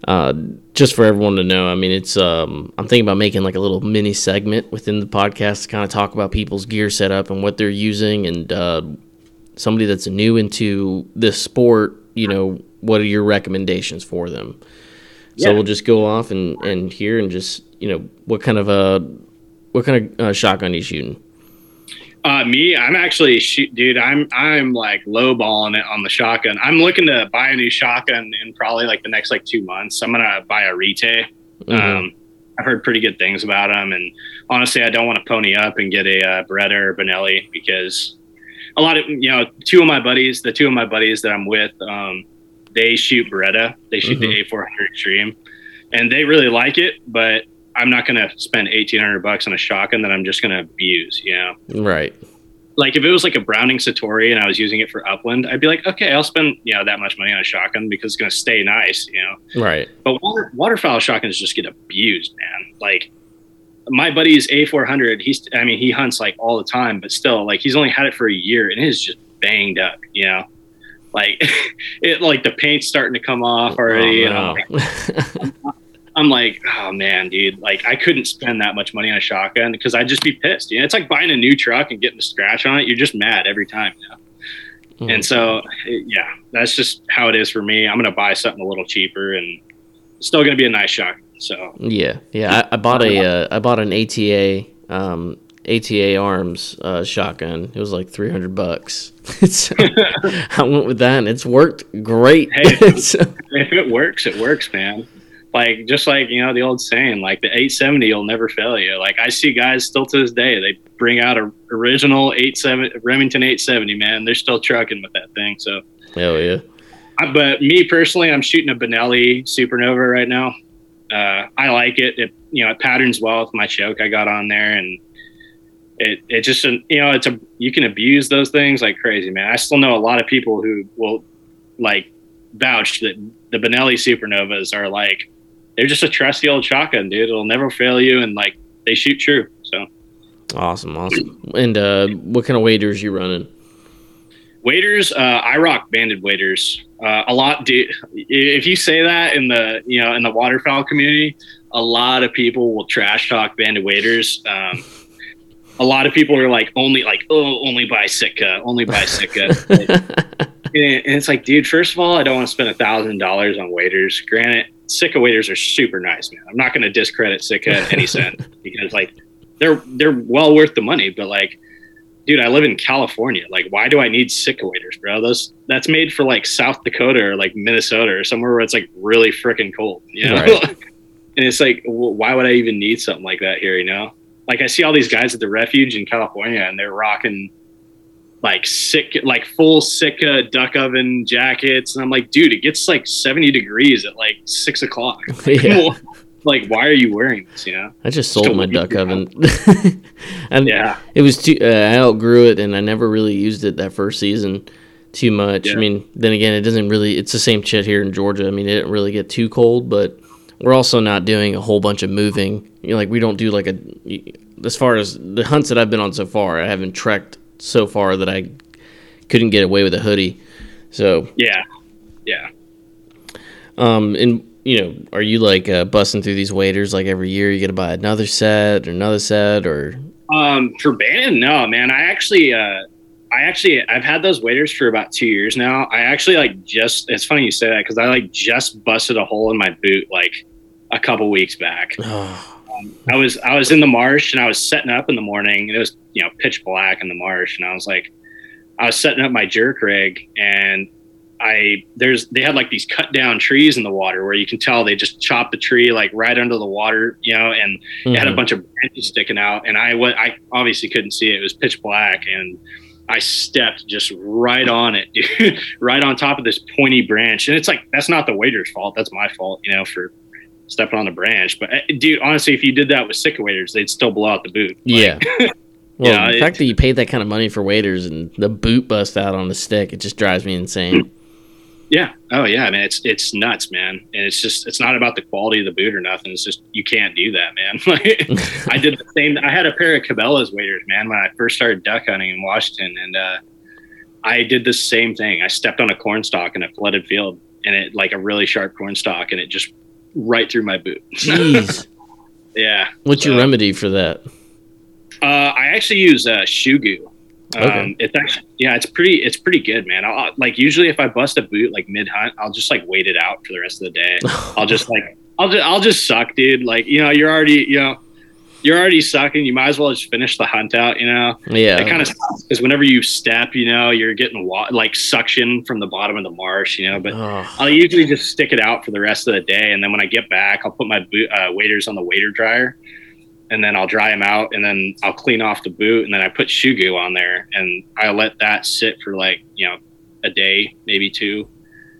uh, just for everyone to know, I mean, it's um, I'm thinking about making like a little mini segment within the podcast to kind of talk about people's gear setup and what they're using, and uh, somebody that's new into this sport, you know, what are your recommendations for them? Yeah. So we'll just go off and and here and just you know what kind of a uh, what kind of uh, shotgun are you shooting? Uh, me, I'm actually shoot, dude. I'm I'm like lowballing it on the shotgun. I'm looking to buy a new shotgun in probably like the next like two months. I'm gonna buy a Retay. Mm-hmm. Um, I've heard pretty good things about them, and honestly, I don't want to pony up and get a uh, Beretta or Benelli because a lot of you know two of my buddies, the two of my buddies that I'm with, um, they shoot Beretta. They shoot mm-hmm. the A400 Extreme, and they really like it, but I'm not going to spend 1800 bucks on a shotgun that I'm just going to abuse, you know? Right. Like if it was like a Browning Citori and I was using it for upland, I'd be like, okay, I'll spend, you know, that much money on a shotgun because it's going to stay nice, you know? Right. But water, waterfowl shotguns just get abused, man. Like my buddy's A400, he's, I mean, he hunts like all the time, but still like he's only had it for a year and it is just banged up, you know? Like it, like the paint's starting to come off oh, already. Oh, no. you know? I'm like, oh man, dude, like I couldn't spend that much money on a shotgun because I'd just be pissed. You know, it's like buying a new truck and getting a scratch on it. You're just mad every time. You know? mm-hmm. And so, yeah, that's just how it is for me. I'm gonna buy something a little cheaper and still gonna be a nice shotgun. So yeah, yeah, I, I bought a uh, I bought an ATA um, ATA Arms uh, shotgun. It was like 300 bucks. so I went with that and it's worked great. Hey, so, if it works, it works, man like just like you know the old saying like the 870 will never fail you. Like i see guys still to this day they bring out a original 87 remington 870 man. They're still trucking with that thing so. Hell yeah. I, but me personally i'm shooting a benelli supernova right now. Uh, i like it. It you know it patterns well with my choke i got on there and it it just you know it's a you can abuse those things like crazy man. I still know a lot of people who will like vouch that the benelli supernovas are like they're just a trusty old shotgun, dude. It'll never fail you, and like they shoot true. So awesome, awesome. And uh, what kind of waders you running? Waders, uh, I rock banded waders uh, a lot. Do, if you say that in the you know in the waterfowl community, a lot of people will trash talk banded waders. Um, a lot of people are like only like oh only buy Sitka, only buy Sitka. and it's like, dude, first of all, I don't want to spend a thousand dollars on waders. Granted, Sitka waders are super nice, man. I'm not going to discredit Sitka in any sense because like they're they're well worth the money. But like, dude, I live in California. Like, why do I need Sitka waders, bro? Those that's made for like South Dakota or like Minnesota or somewhere where it's like really freaking cold, you know. Right. and it's like, well, why would I even need something like that here? You know, like I see all these guys at the refuge in California and they're rocking like sick, like full Sitka duck oven jackets, and I'm like, dude, it gets like 70 degrees at like six o'clock. yeah. like, why are you wearing this? You know, I just sold my duck oven, and yeah, it was too. Uh, I outgrew it, and I never really used it that first season too much. Yeah. I mean, then again, it doesn't really. It's the same shit here in Georgia. I mean, it didn't really get too cold, but we're also not doing a whole bunch of moving. You know, like we don't do like a. As far as the hunts that I've been on so far, I haven't trekked so far that I couldn't get away with a hoodie. So yeah, yeah. Um, and you know, are you like uh, busting through these waders like every year? You got to buy another set or another set or? Um, for band, no, man. I actually, uh, I actually, I've had those waders for about two years now. I actually like just. It's funny you say that because I like just busted a hole in my boot like a couple weeks back. um, I was I was in the marsh and I was setting up in the morning. It was you know pitch black in the marsh, and I was like, I was setting up my jerk rig, and I there's they had like these cut down trees in the water where you can tell they just chopped the tree like right under the water, you know, and mm-hmm. it had a bunch of branches sticking out, and I went I obviously couldn't see it; it was pitch black, and I stepped just right on it, dude, right on top of this pointy branch, and it's like that's not the wader's fault, that's my fault, you know, for stepping on a branch. But uh, dude, honestly, if you did that with Sitka waders, they'd still blow out the boot. Yeah. Well, yeah, the fact that you paid that kind of money for waders and the boot bust out on the stick, it just drives me insane. Yeah. Oh yeah, man. It's it's nuts, man. And it's just it's not about the quality of the boot or nothing. It's just you can't do that, man. Like I did the same. I had a pair of Cabela's waders, man, when I first started duck hunting in Washington, and uh, I did the same thing. I stepped on a corn stalk in a flooded field, and it like a really sharp corn stalk, and it just right through my boot. Jeez. yeah. What's so, your remedy for that? Uh, I actually use uh, shoe goo. Okay. Um, it's actually yeah, it's pretty it's pretty good, man. I'll, like usually if I bust a boot like mid hunt, I'll just like wait it out for the rest of the day. I'll just like I'll just I'll just suck, dude. Like you know, you're already you know you're already sucking. You might as well just finish the hunt out. You know. Yeah. It kind of sucks because whenever you step, you know, you're getting wa- like suction from the bottom of the marsh. You know, but oh. I'll usually just stick it out for the rest of the day, and then when I get back, I'll put my boot uh, waders on the wader dryer and then I'll dry them out and then I'll clean off the boot and then I put shoe goo on there and I let that sit for like, you know, a day, maybe two,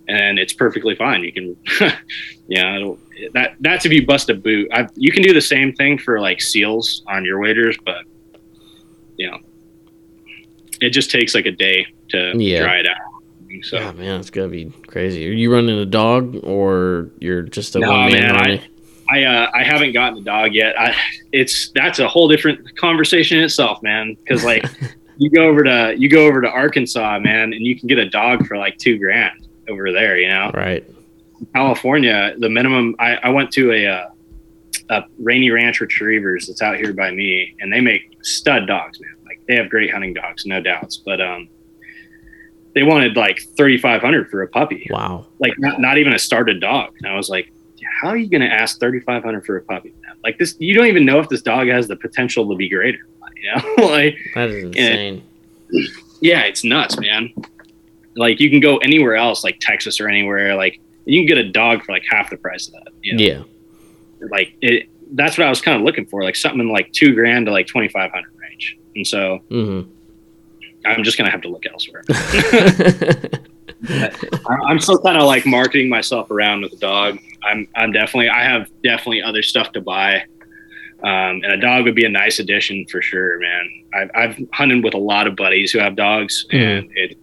and it's perfectly fine. You can, yeah, that that's if you bust a boot. I've, you can do the same thing for like seals on your waders, but you know, it just takes like a day to yeah. dry it out. So, yeah, man, it's gonna be crazy. Are you running a dog or you're just a no, one man army? I, I uh, I haven't gotten a dog yet. I it's that's a whole different conversation in itself, man. Because like you go over to you go over to Arkansas, man, and you can get a dog for like two grand over there. You know, right? California, the minimum. I, I went to a, uh, a Rainy Ranch Retrievers that's out here by me, and they make stud dogs, man. Like they have great hunting dogs, no doubts. But um, they wanted like thirty five hundred for a puppy. Wow! Like not not even a started dog. And I was like, how are you going to ask 3500 for a puppy man? like this you don't even know if this dog has the potential to be greater you know like that is insane yeah it's nuts man like you can go anywhere else like texas or anywhere like you can get a dog for like half the price of that you know? yeah like it that's what i was kind of looking for like something in like two grand to like 2500 range and so mm-hmm. i'm just gonna have to look elsewhere I'm still kind of like marketing myself around with a dog. I'm I'm definitely I have definitely other stuff to buy, um, and a dog would be a nice addition for sure, man. I've I've hunted with a lot of buddies who have dogs, mm. and it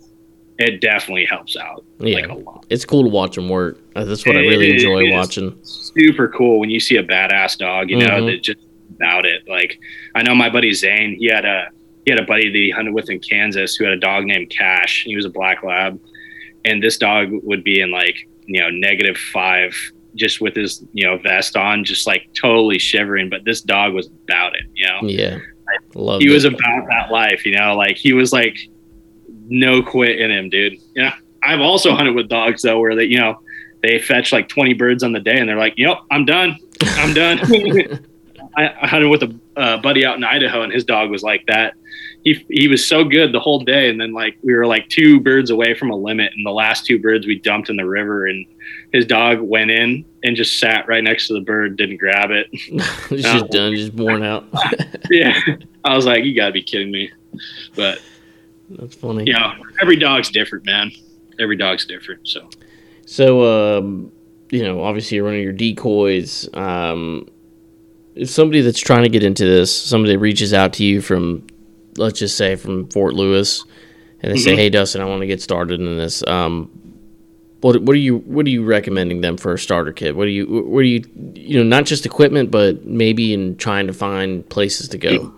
it definitely helps out yeah. like a lot. It's cool to watch them work. That's what it, I really it, enjoy it watching. Super cool when you see a badass dog, you know, mm-hmm. that just about it. Like I know my buddy Zane, he had a he had a buddy that he hunted with in Kansas who had a dog named Cash. He was a black lab and this dog would be in like you know negative five just with his you know vest on just like totally shivering but this dog was about it you know yeah Love he was about that life you know like he was like no quit in him dude. Yeah. I've also hunted with dogs though where they you know they fetch like 20 birds on the day and they're like yep i'm done. I'm done. I, I hunted with a uh, buddy out in idaho and his dog was like that. He he was so good the whole day, and then like we were like two birds away from a limit, and the last two birds we dumped in the river, and his dog went in and just sat right next to the bird, didn't grab it. it's just done, just worn out. yeah, I was like, you got to be kidding me, but that's funny. Yeah, every dog's different, man. Every dog's different, so. So, um, you know, obviously you're running your decoys. Um, if somebody that's trying to get into this, somebody reaches out to you from let's just say from Fort Lewis, and they mm-hmm. say, "Hey, Dustin, I want to get started in this." Um, what what are you what are you recommending them for a starter kit? What do you what are you you know not just equipment, but maybe in trying to find places to go.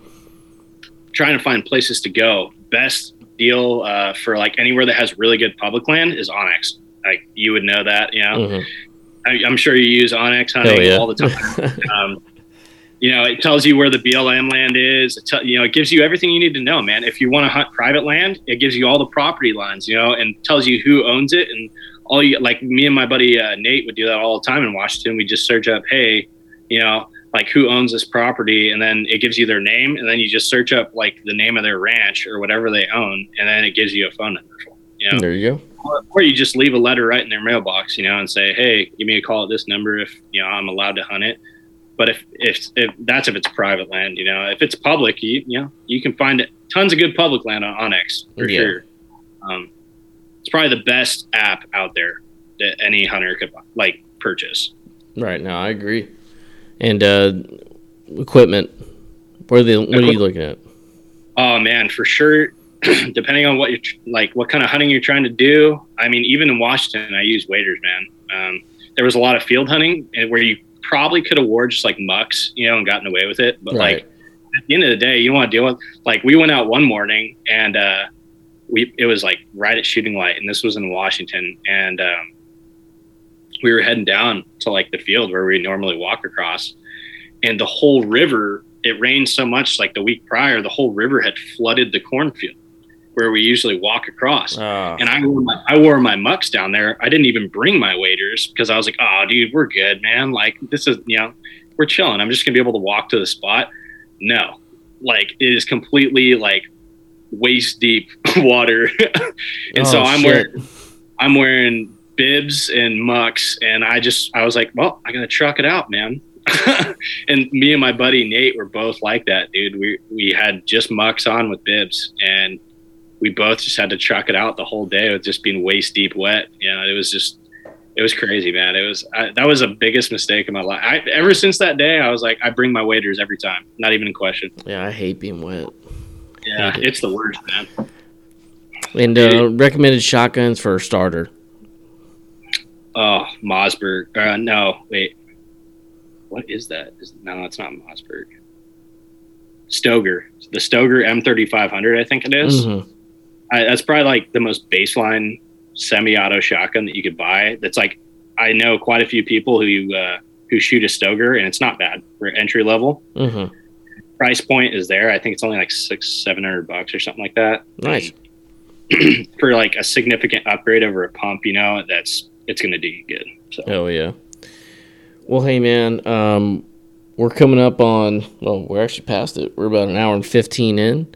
Trying to find places to go. Best deal uh, for like anywhere that has really good public land is onX. Like you would know that, you know. Mm-hmm. I, am sure you use onX hunting yeah. all the time. um, you know, it tells you where the BLM land is. It te- you know, it gives you everything you need to know, man. If you want to hunt private land, it gives you all the property lines, you know, and tells you who owns it and all you like. Me and my buddy uh, Nate would do that all the time in Washington. We just search up, hey, you know, like who owns this property, and then it gives you their name, and then you just search up like the name of their ranch or whatever they own, and then it gives you a phone number. You know? There you go. Or, or you just leave a letter right in their mailbox, you know, and say, "Hey, give me a call at this number if you know I'm allowed to hunt it." But if if, if that's if it's private land, you know, if it's public, you you know you can find tons of good public land on onX for Yeah. sure. Um, it's probably the best app out there that any hunter could like purchase. Right now, I agree. And uh, equipment. What are the? What are you looking at? Oh man, for sure. Depending on what you are like, what kind of hunting you're trying to do. I mean, even in Washington, I use waders, man. Um, there was a lot of field hunting and where you probably could have wore just like mucks, you know, and gotten away with it. But Right. like at the end of the day, you don't want to deal with like we went out one morning and uh, we it was like right at shooting light, and this was in Washington, and um, we were heading down to like the field where we normally walk across, and the whole river. It rained so much like the week prior, the whole river had flooded the cornfield where we usually walk across. Ah, And I wore, my, I wore my mucks down there. I didn't even bring my waders because I was like, oh, dude, we're good, man. Like, this is, you know, we're chilling. I'm just to be able to walk to the spot. No, like, it is completely like waist deep water. and so Oh, I'm shit. wearing, I'm wearing bibs and mucks. And I just, I was like, well, I got to truck it out, man. and me and my buddy Nate were both like that, dude. We, we had just mucks on with bibs and we both just had to truck it out the whole day with just being waist deep wet. You know, it was just, it was crazy, man. It was, I, that was the biggest mistake in my life. I, ever since that day, I was like, I bring my waders every time, not even in question. yeah, I hate being wet. Yeah, Hate it. it's the worst, man. And uh, recommended shotguns for a starter. Oh, Mossberg. Uh, no, wait. What is that? Is, no, it's not Mossberg. Stoeger. The Stoeger M3500, I think it is. Mhm. I, that's probably like the most baseline semi-auto shotgun that you could buy. That's like I know quite a few people who uh, who shoot a Stoeger, and it's not bad for entry level. Mhm. Price point is there. I think it's only like six, seven hundred bucks or something like that. Nice. for like a significant upgrade over a pump. You know, that's it's going to do you good. So Hell yeah. Well, hey man, um, we're coming up on. Well, we're actually past it. We're about an hour and fifteen in.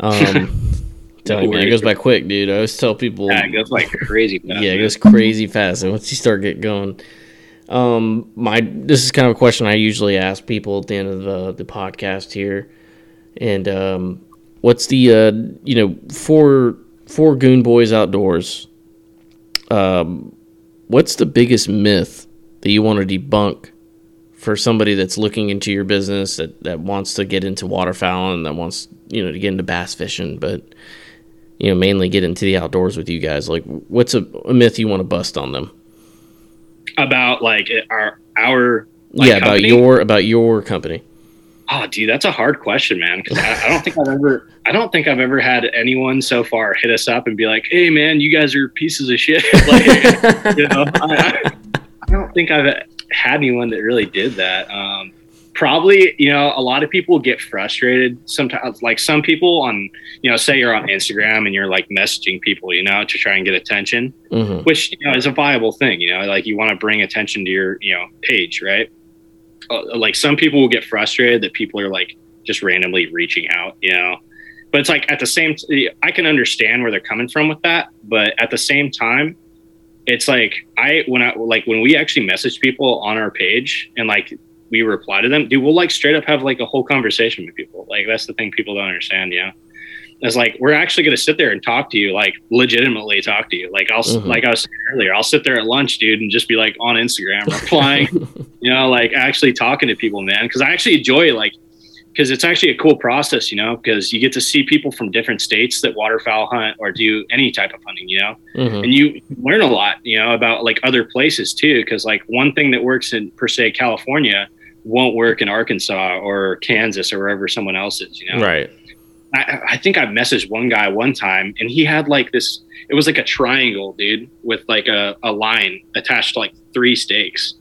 Um, tell you, man, it goes by quick, dude. I always tell people. yeah, it goes like crazy. fast, yeah, it goes crazy fast. And once you start getting going, um, my this is kind of a question I usually ask people at the end of the the podcast here, and um, what's the uh, you know for for Goon Boys Outdoors, um, what's the biggest myth that you want to debunk for somebody that's looking into your business that that wants to get into waterfowl and that wants you know to get into bass fishing, but you know, mainly get into the outdoors with you guys. Like, what's a, a myth you want to bust on them? about like our our like, yeah, about company? your about your company. Oh, dude, that's a hard question, man. Because I, I don't think I've ever, I don't think I've ever had anyone so far hit us up and be like, "Hey, man, you guys are pieces of shit." like, you know, I, I, don't think I've had anyone that really did that. Um, probably, you know, a lot of people get frustrated sometimes. Like some people on, you know, say you're on Instagram and you're like messaging people, you know, to try and get attention hmm which you know is a viable thing you know like you want to bring attention to your you know page right uh, like some people will get frustrated that people are like just randomly reaching out you know? But it's like at the same t- i can understand where they're coming from with that but at the same time it's like i when i like when we actually message people on our page and like we reply to them dude we'll like straight up have like a whole conversation with people. Like that's the thing people don't understand you know it's like we're actually going to sit there and talk to you, like legitimately talk to you. Like I'll, Mhm. like I was saying earlier, I'll sit there at lunch, dude, and just be like on Instagram replying, you know, like actually talking to people, man. Because I actually enjoy like, because it's actually a cool process, you know, because you get to see people from different states that waterfowl hunt or do any type of hunting, you know, hmm and you learn a lot, you know, about like other places too. Because like one thing that works in per se California won't work in Arkansas or Kansas or wherever someone else is, you know. Right. I, I think I messaged one guy one time and he had like this it was like a triangle, dude, with like a, a line attached to like three stakes.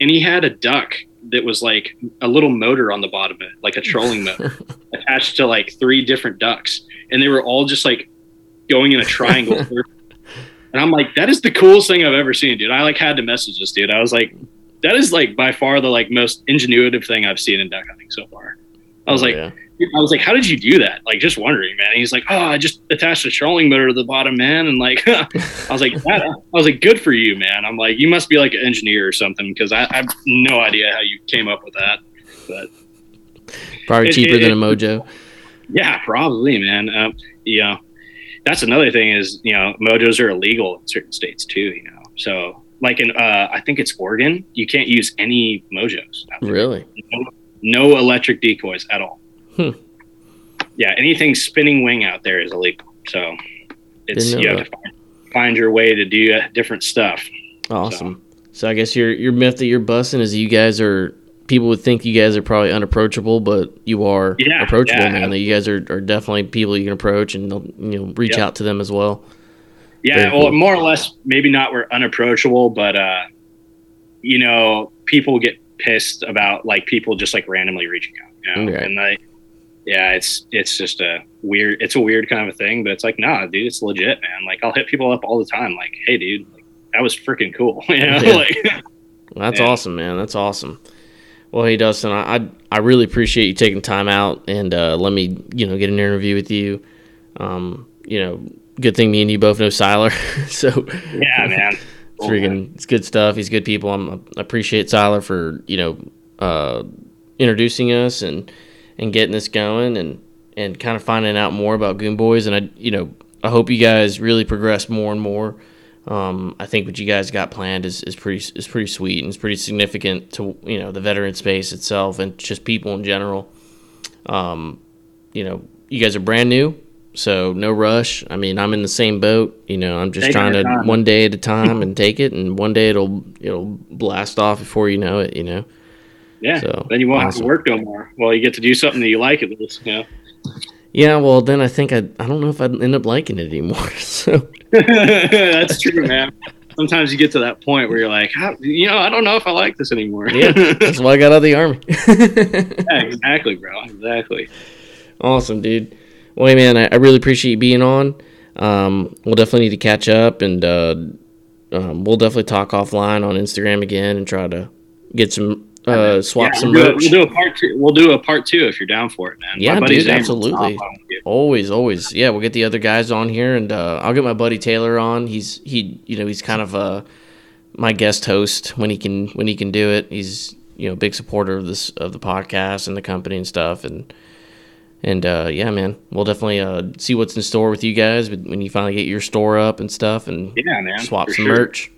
And he had a duck that was like a little motor on the bottom of it, like a trolling motor attached to like three different ducks. And they were all just like going in a triangle. and I'm like, that is the coolest thing I've ever seen, dude. I like had to message this dude. I was like, that is like by far the like most ingenuitive thing I've seen in duck hunting so far. I was Oh, like, yeah. I was like, how did you do that? Like, just wondering, man. And he's like, oh, I just attached a trolling motor to the bottom, man. And like, I was like, that, I was like, good for you, man. I'm like, you must be like an engineer or something because I, I have no idea how you came up with that. But Probably It- cheaper it- than a Mojo. yeah, probably, man. Um, you know, that's another thing is you know mojos are illegal in certain states too. You know, so like in uh, I think it's Oregon, you can't use any mojos. Really? No, no electric decoys at all. Hmm. Yeah, anything spinning wing out there is illegal. So it's you have that. to find, find your way to do different stuff. Awesome. So I guess your your myth that you're busting is you guys are people would think you guys are probably unapproachable, but you are Yeah, approachable, yeah. man. That you guys are, are definitely people you can approach and they'll, you know reach Yep. out to them as well. Yeah, well, more or less, maybe not we're unapproachable, but uh, you know, people get pissed about like people just like randomly reaching out, you know, Right. and like, yeah, it's it's just a weird, it's a weird kind of a thing, but it's like, nah, dude, it's legit, man. Like, I'll hit people up all the time, like, hey, dude, like, that was freaking cool, you know, Yeah. like, That's Yeah. awesome, man. That's awesome. Well, hey Dustin, I I, I really appreciate you taking time out and uh, let me you know get an interview with you. Um, you know, good thing me and you both know Siler, so yeah, man. Cool, man. freaking it's good stuff. He's good people. I'm, I appreciate Siler for you know uh, introducing us and and getting this going and and kind of finding out more about Goon Boys. And I you know I hope you guys really progress more and more. Um, I think what you guys got planned is, is pretty is pretty sweet and it's pretty significant to you know the veteran space itself and just people in general. Um, you know, you guys are brand new, so no rush. I mean, I'm in the same boat. You know, I'm just Take trying to time. one day at a time and take it, and one day it'll it'll blast off before you know it. You know. Yeah, So, then you won't have to work no more. Well, you get to do something that you like at least, know. Yeah, well, then I think I I don't know if I'd end up liking it anymore. So That's true, man. Sometimes you get to that point where you're like, you know, I don't know if I like this anymore. yeah, that's why I got out of the army. Yeah, exactly, bro. Exactly. Awesome, dude. Well, hey, man, I, I really appreciate you being on. Um, we'll definitely need to catch up, and uh, um, we'll definitely talk offline on Instagram again and try to get some uh, swap Yeah, some we'll, do, merch. we'll do a part two. We'll do a part two if you're down for it, man. Yeah, My dude, absolutely. Tom, I'm with you. Always, always. Yeah, we'll get the other guys on here, and uh, I'll get my buddy Taylor on. He's he, you know, he's kind of uh, my guest host when he can when he can do it. He's you know a big supporter of this of the podcast and the company and stuff, and and uh, yeah, man, we'll definitely uh, see what's in store with you guys when when you finally get your store up and stuff, and Yeah, man. swap some sure. merch.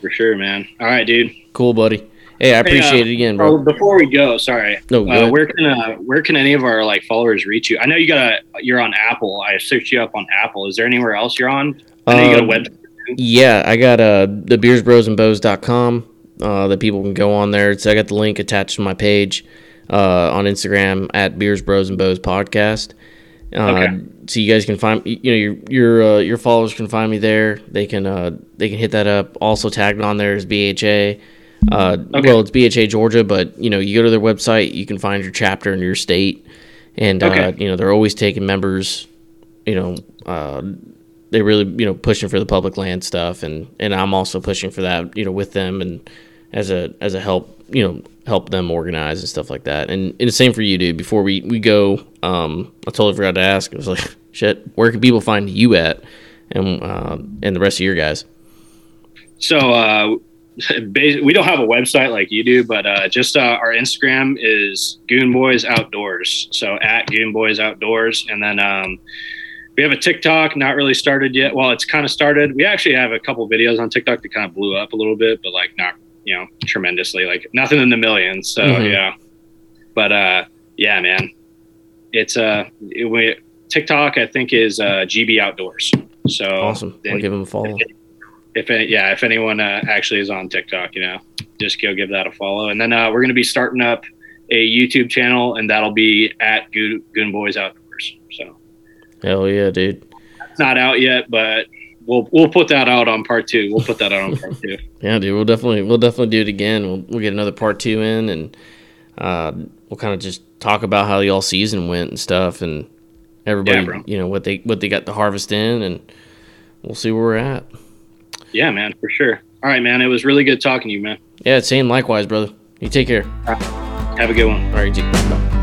For sure, man. All right, dude. Cool, buddy. Hey, I appreciate it again, Oh, bro. before we go, sorry. No, uh, where can uh, where can any of our like followers reach you? I know you got a you're on Apple. I searched you up on Apple. Is there anywhere else you're on? I know you got a Um, web. Yeah, I got uh the beersbrosandbows.com uh that people can go on there. So I got the link attached to my page uh on Instagram at Beers Bros and Bows podcast. Uh, Okay. so you guys can find you know your your uh, your followers can find me there. They can uh they can hit that up. Also tagged on there is BHA. Uh, Okay. well, it's BHA Georgia, but you know you go to their website, you can find your chapter in your state, and uh, you know they're always taking members. You know, uh, they really you know pushing for the public land stuff. And and I'm also pushing for that you know with them and as a as a help you know help them organize and stuff like that. And, and the same for you dude. Before we we go um I totally forgot to ask. I was like shit where can people find you at and uh, and the rest of your guys? So uh, we don't have a website like you do, but uh, just uh, our Instagram is Goon Boys Outdoors. So at Goon Boys Outdoors, and then um, we have a TikTok. Not really started yet. Well, it's kind of started. We actually have a couple videos on TikTok that kind of blew up a little bit, but like not you know tremendously. Like nothing in the millions. So Mhm. yeah, but uh, yeah, man, it's uh, it, we, TikTok I think is uh, GB Outdoors. So awesome I'll give them a follow if any, yeah, if anyone uh, actually is on TikTok, you know, just go give that a follow. And then uh, we're going to be starting up a YouTube channel, and that'll be at Goon, Goon Boys Outdoors. So hell yeah dude it's not out yet, but we'll we'll put that out on part two. We'll put that out on part two. Yeah, dude, we'll definitely we'll definitely do it again. We'll we'll get another part two in, and uh, we'll kind of just talk about how the all season went and stuff, and everybody, Yeah, you know, what they what they got the harvest in, and we'll see where we're at. Yeah, man, for sure. All right, man. It was really good talking to you, man. Yeah, same likewise, brother. You take care. Have a good one. All right.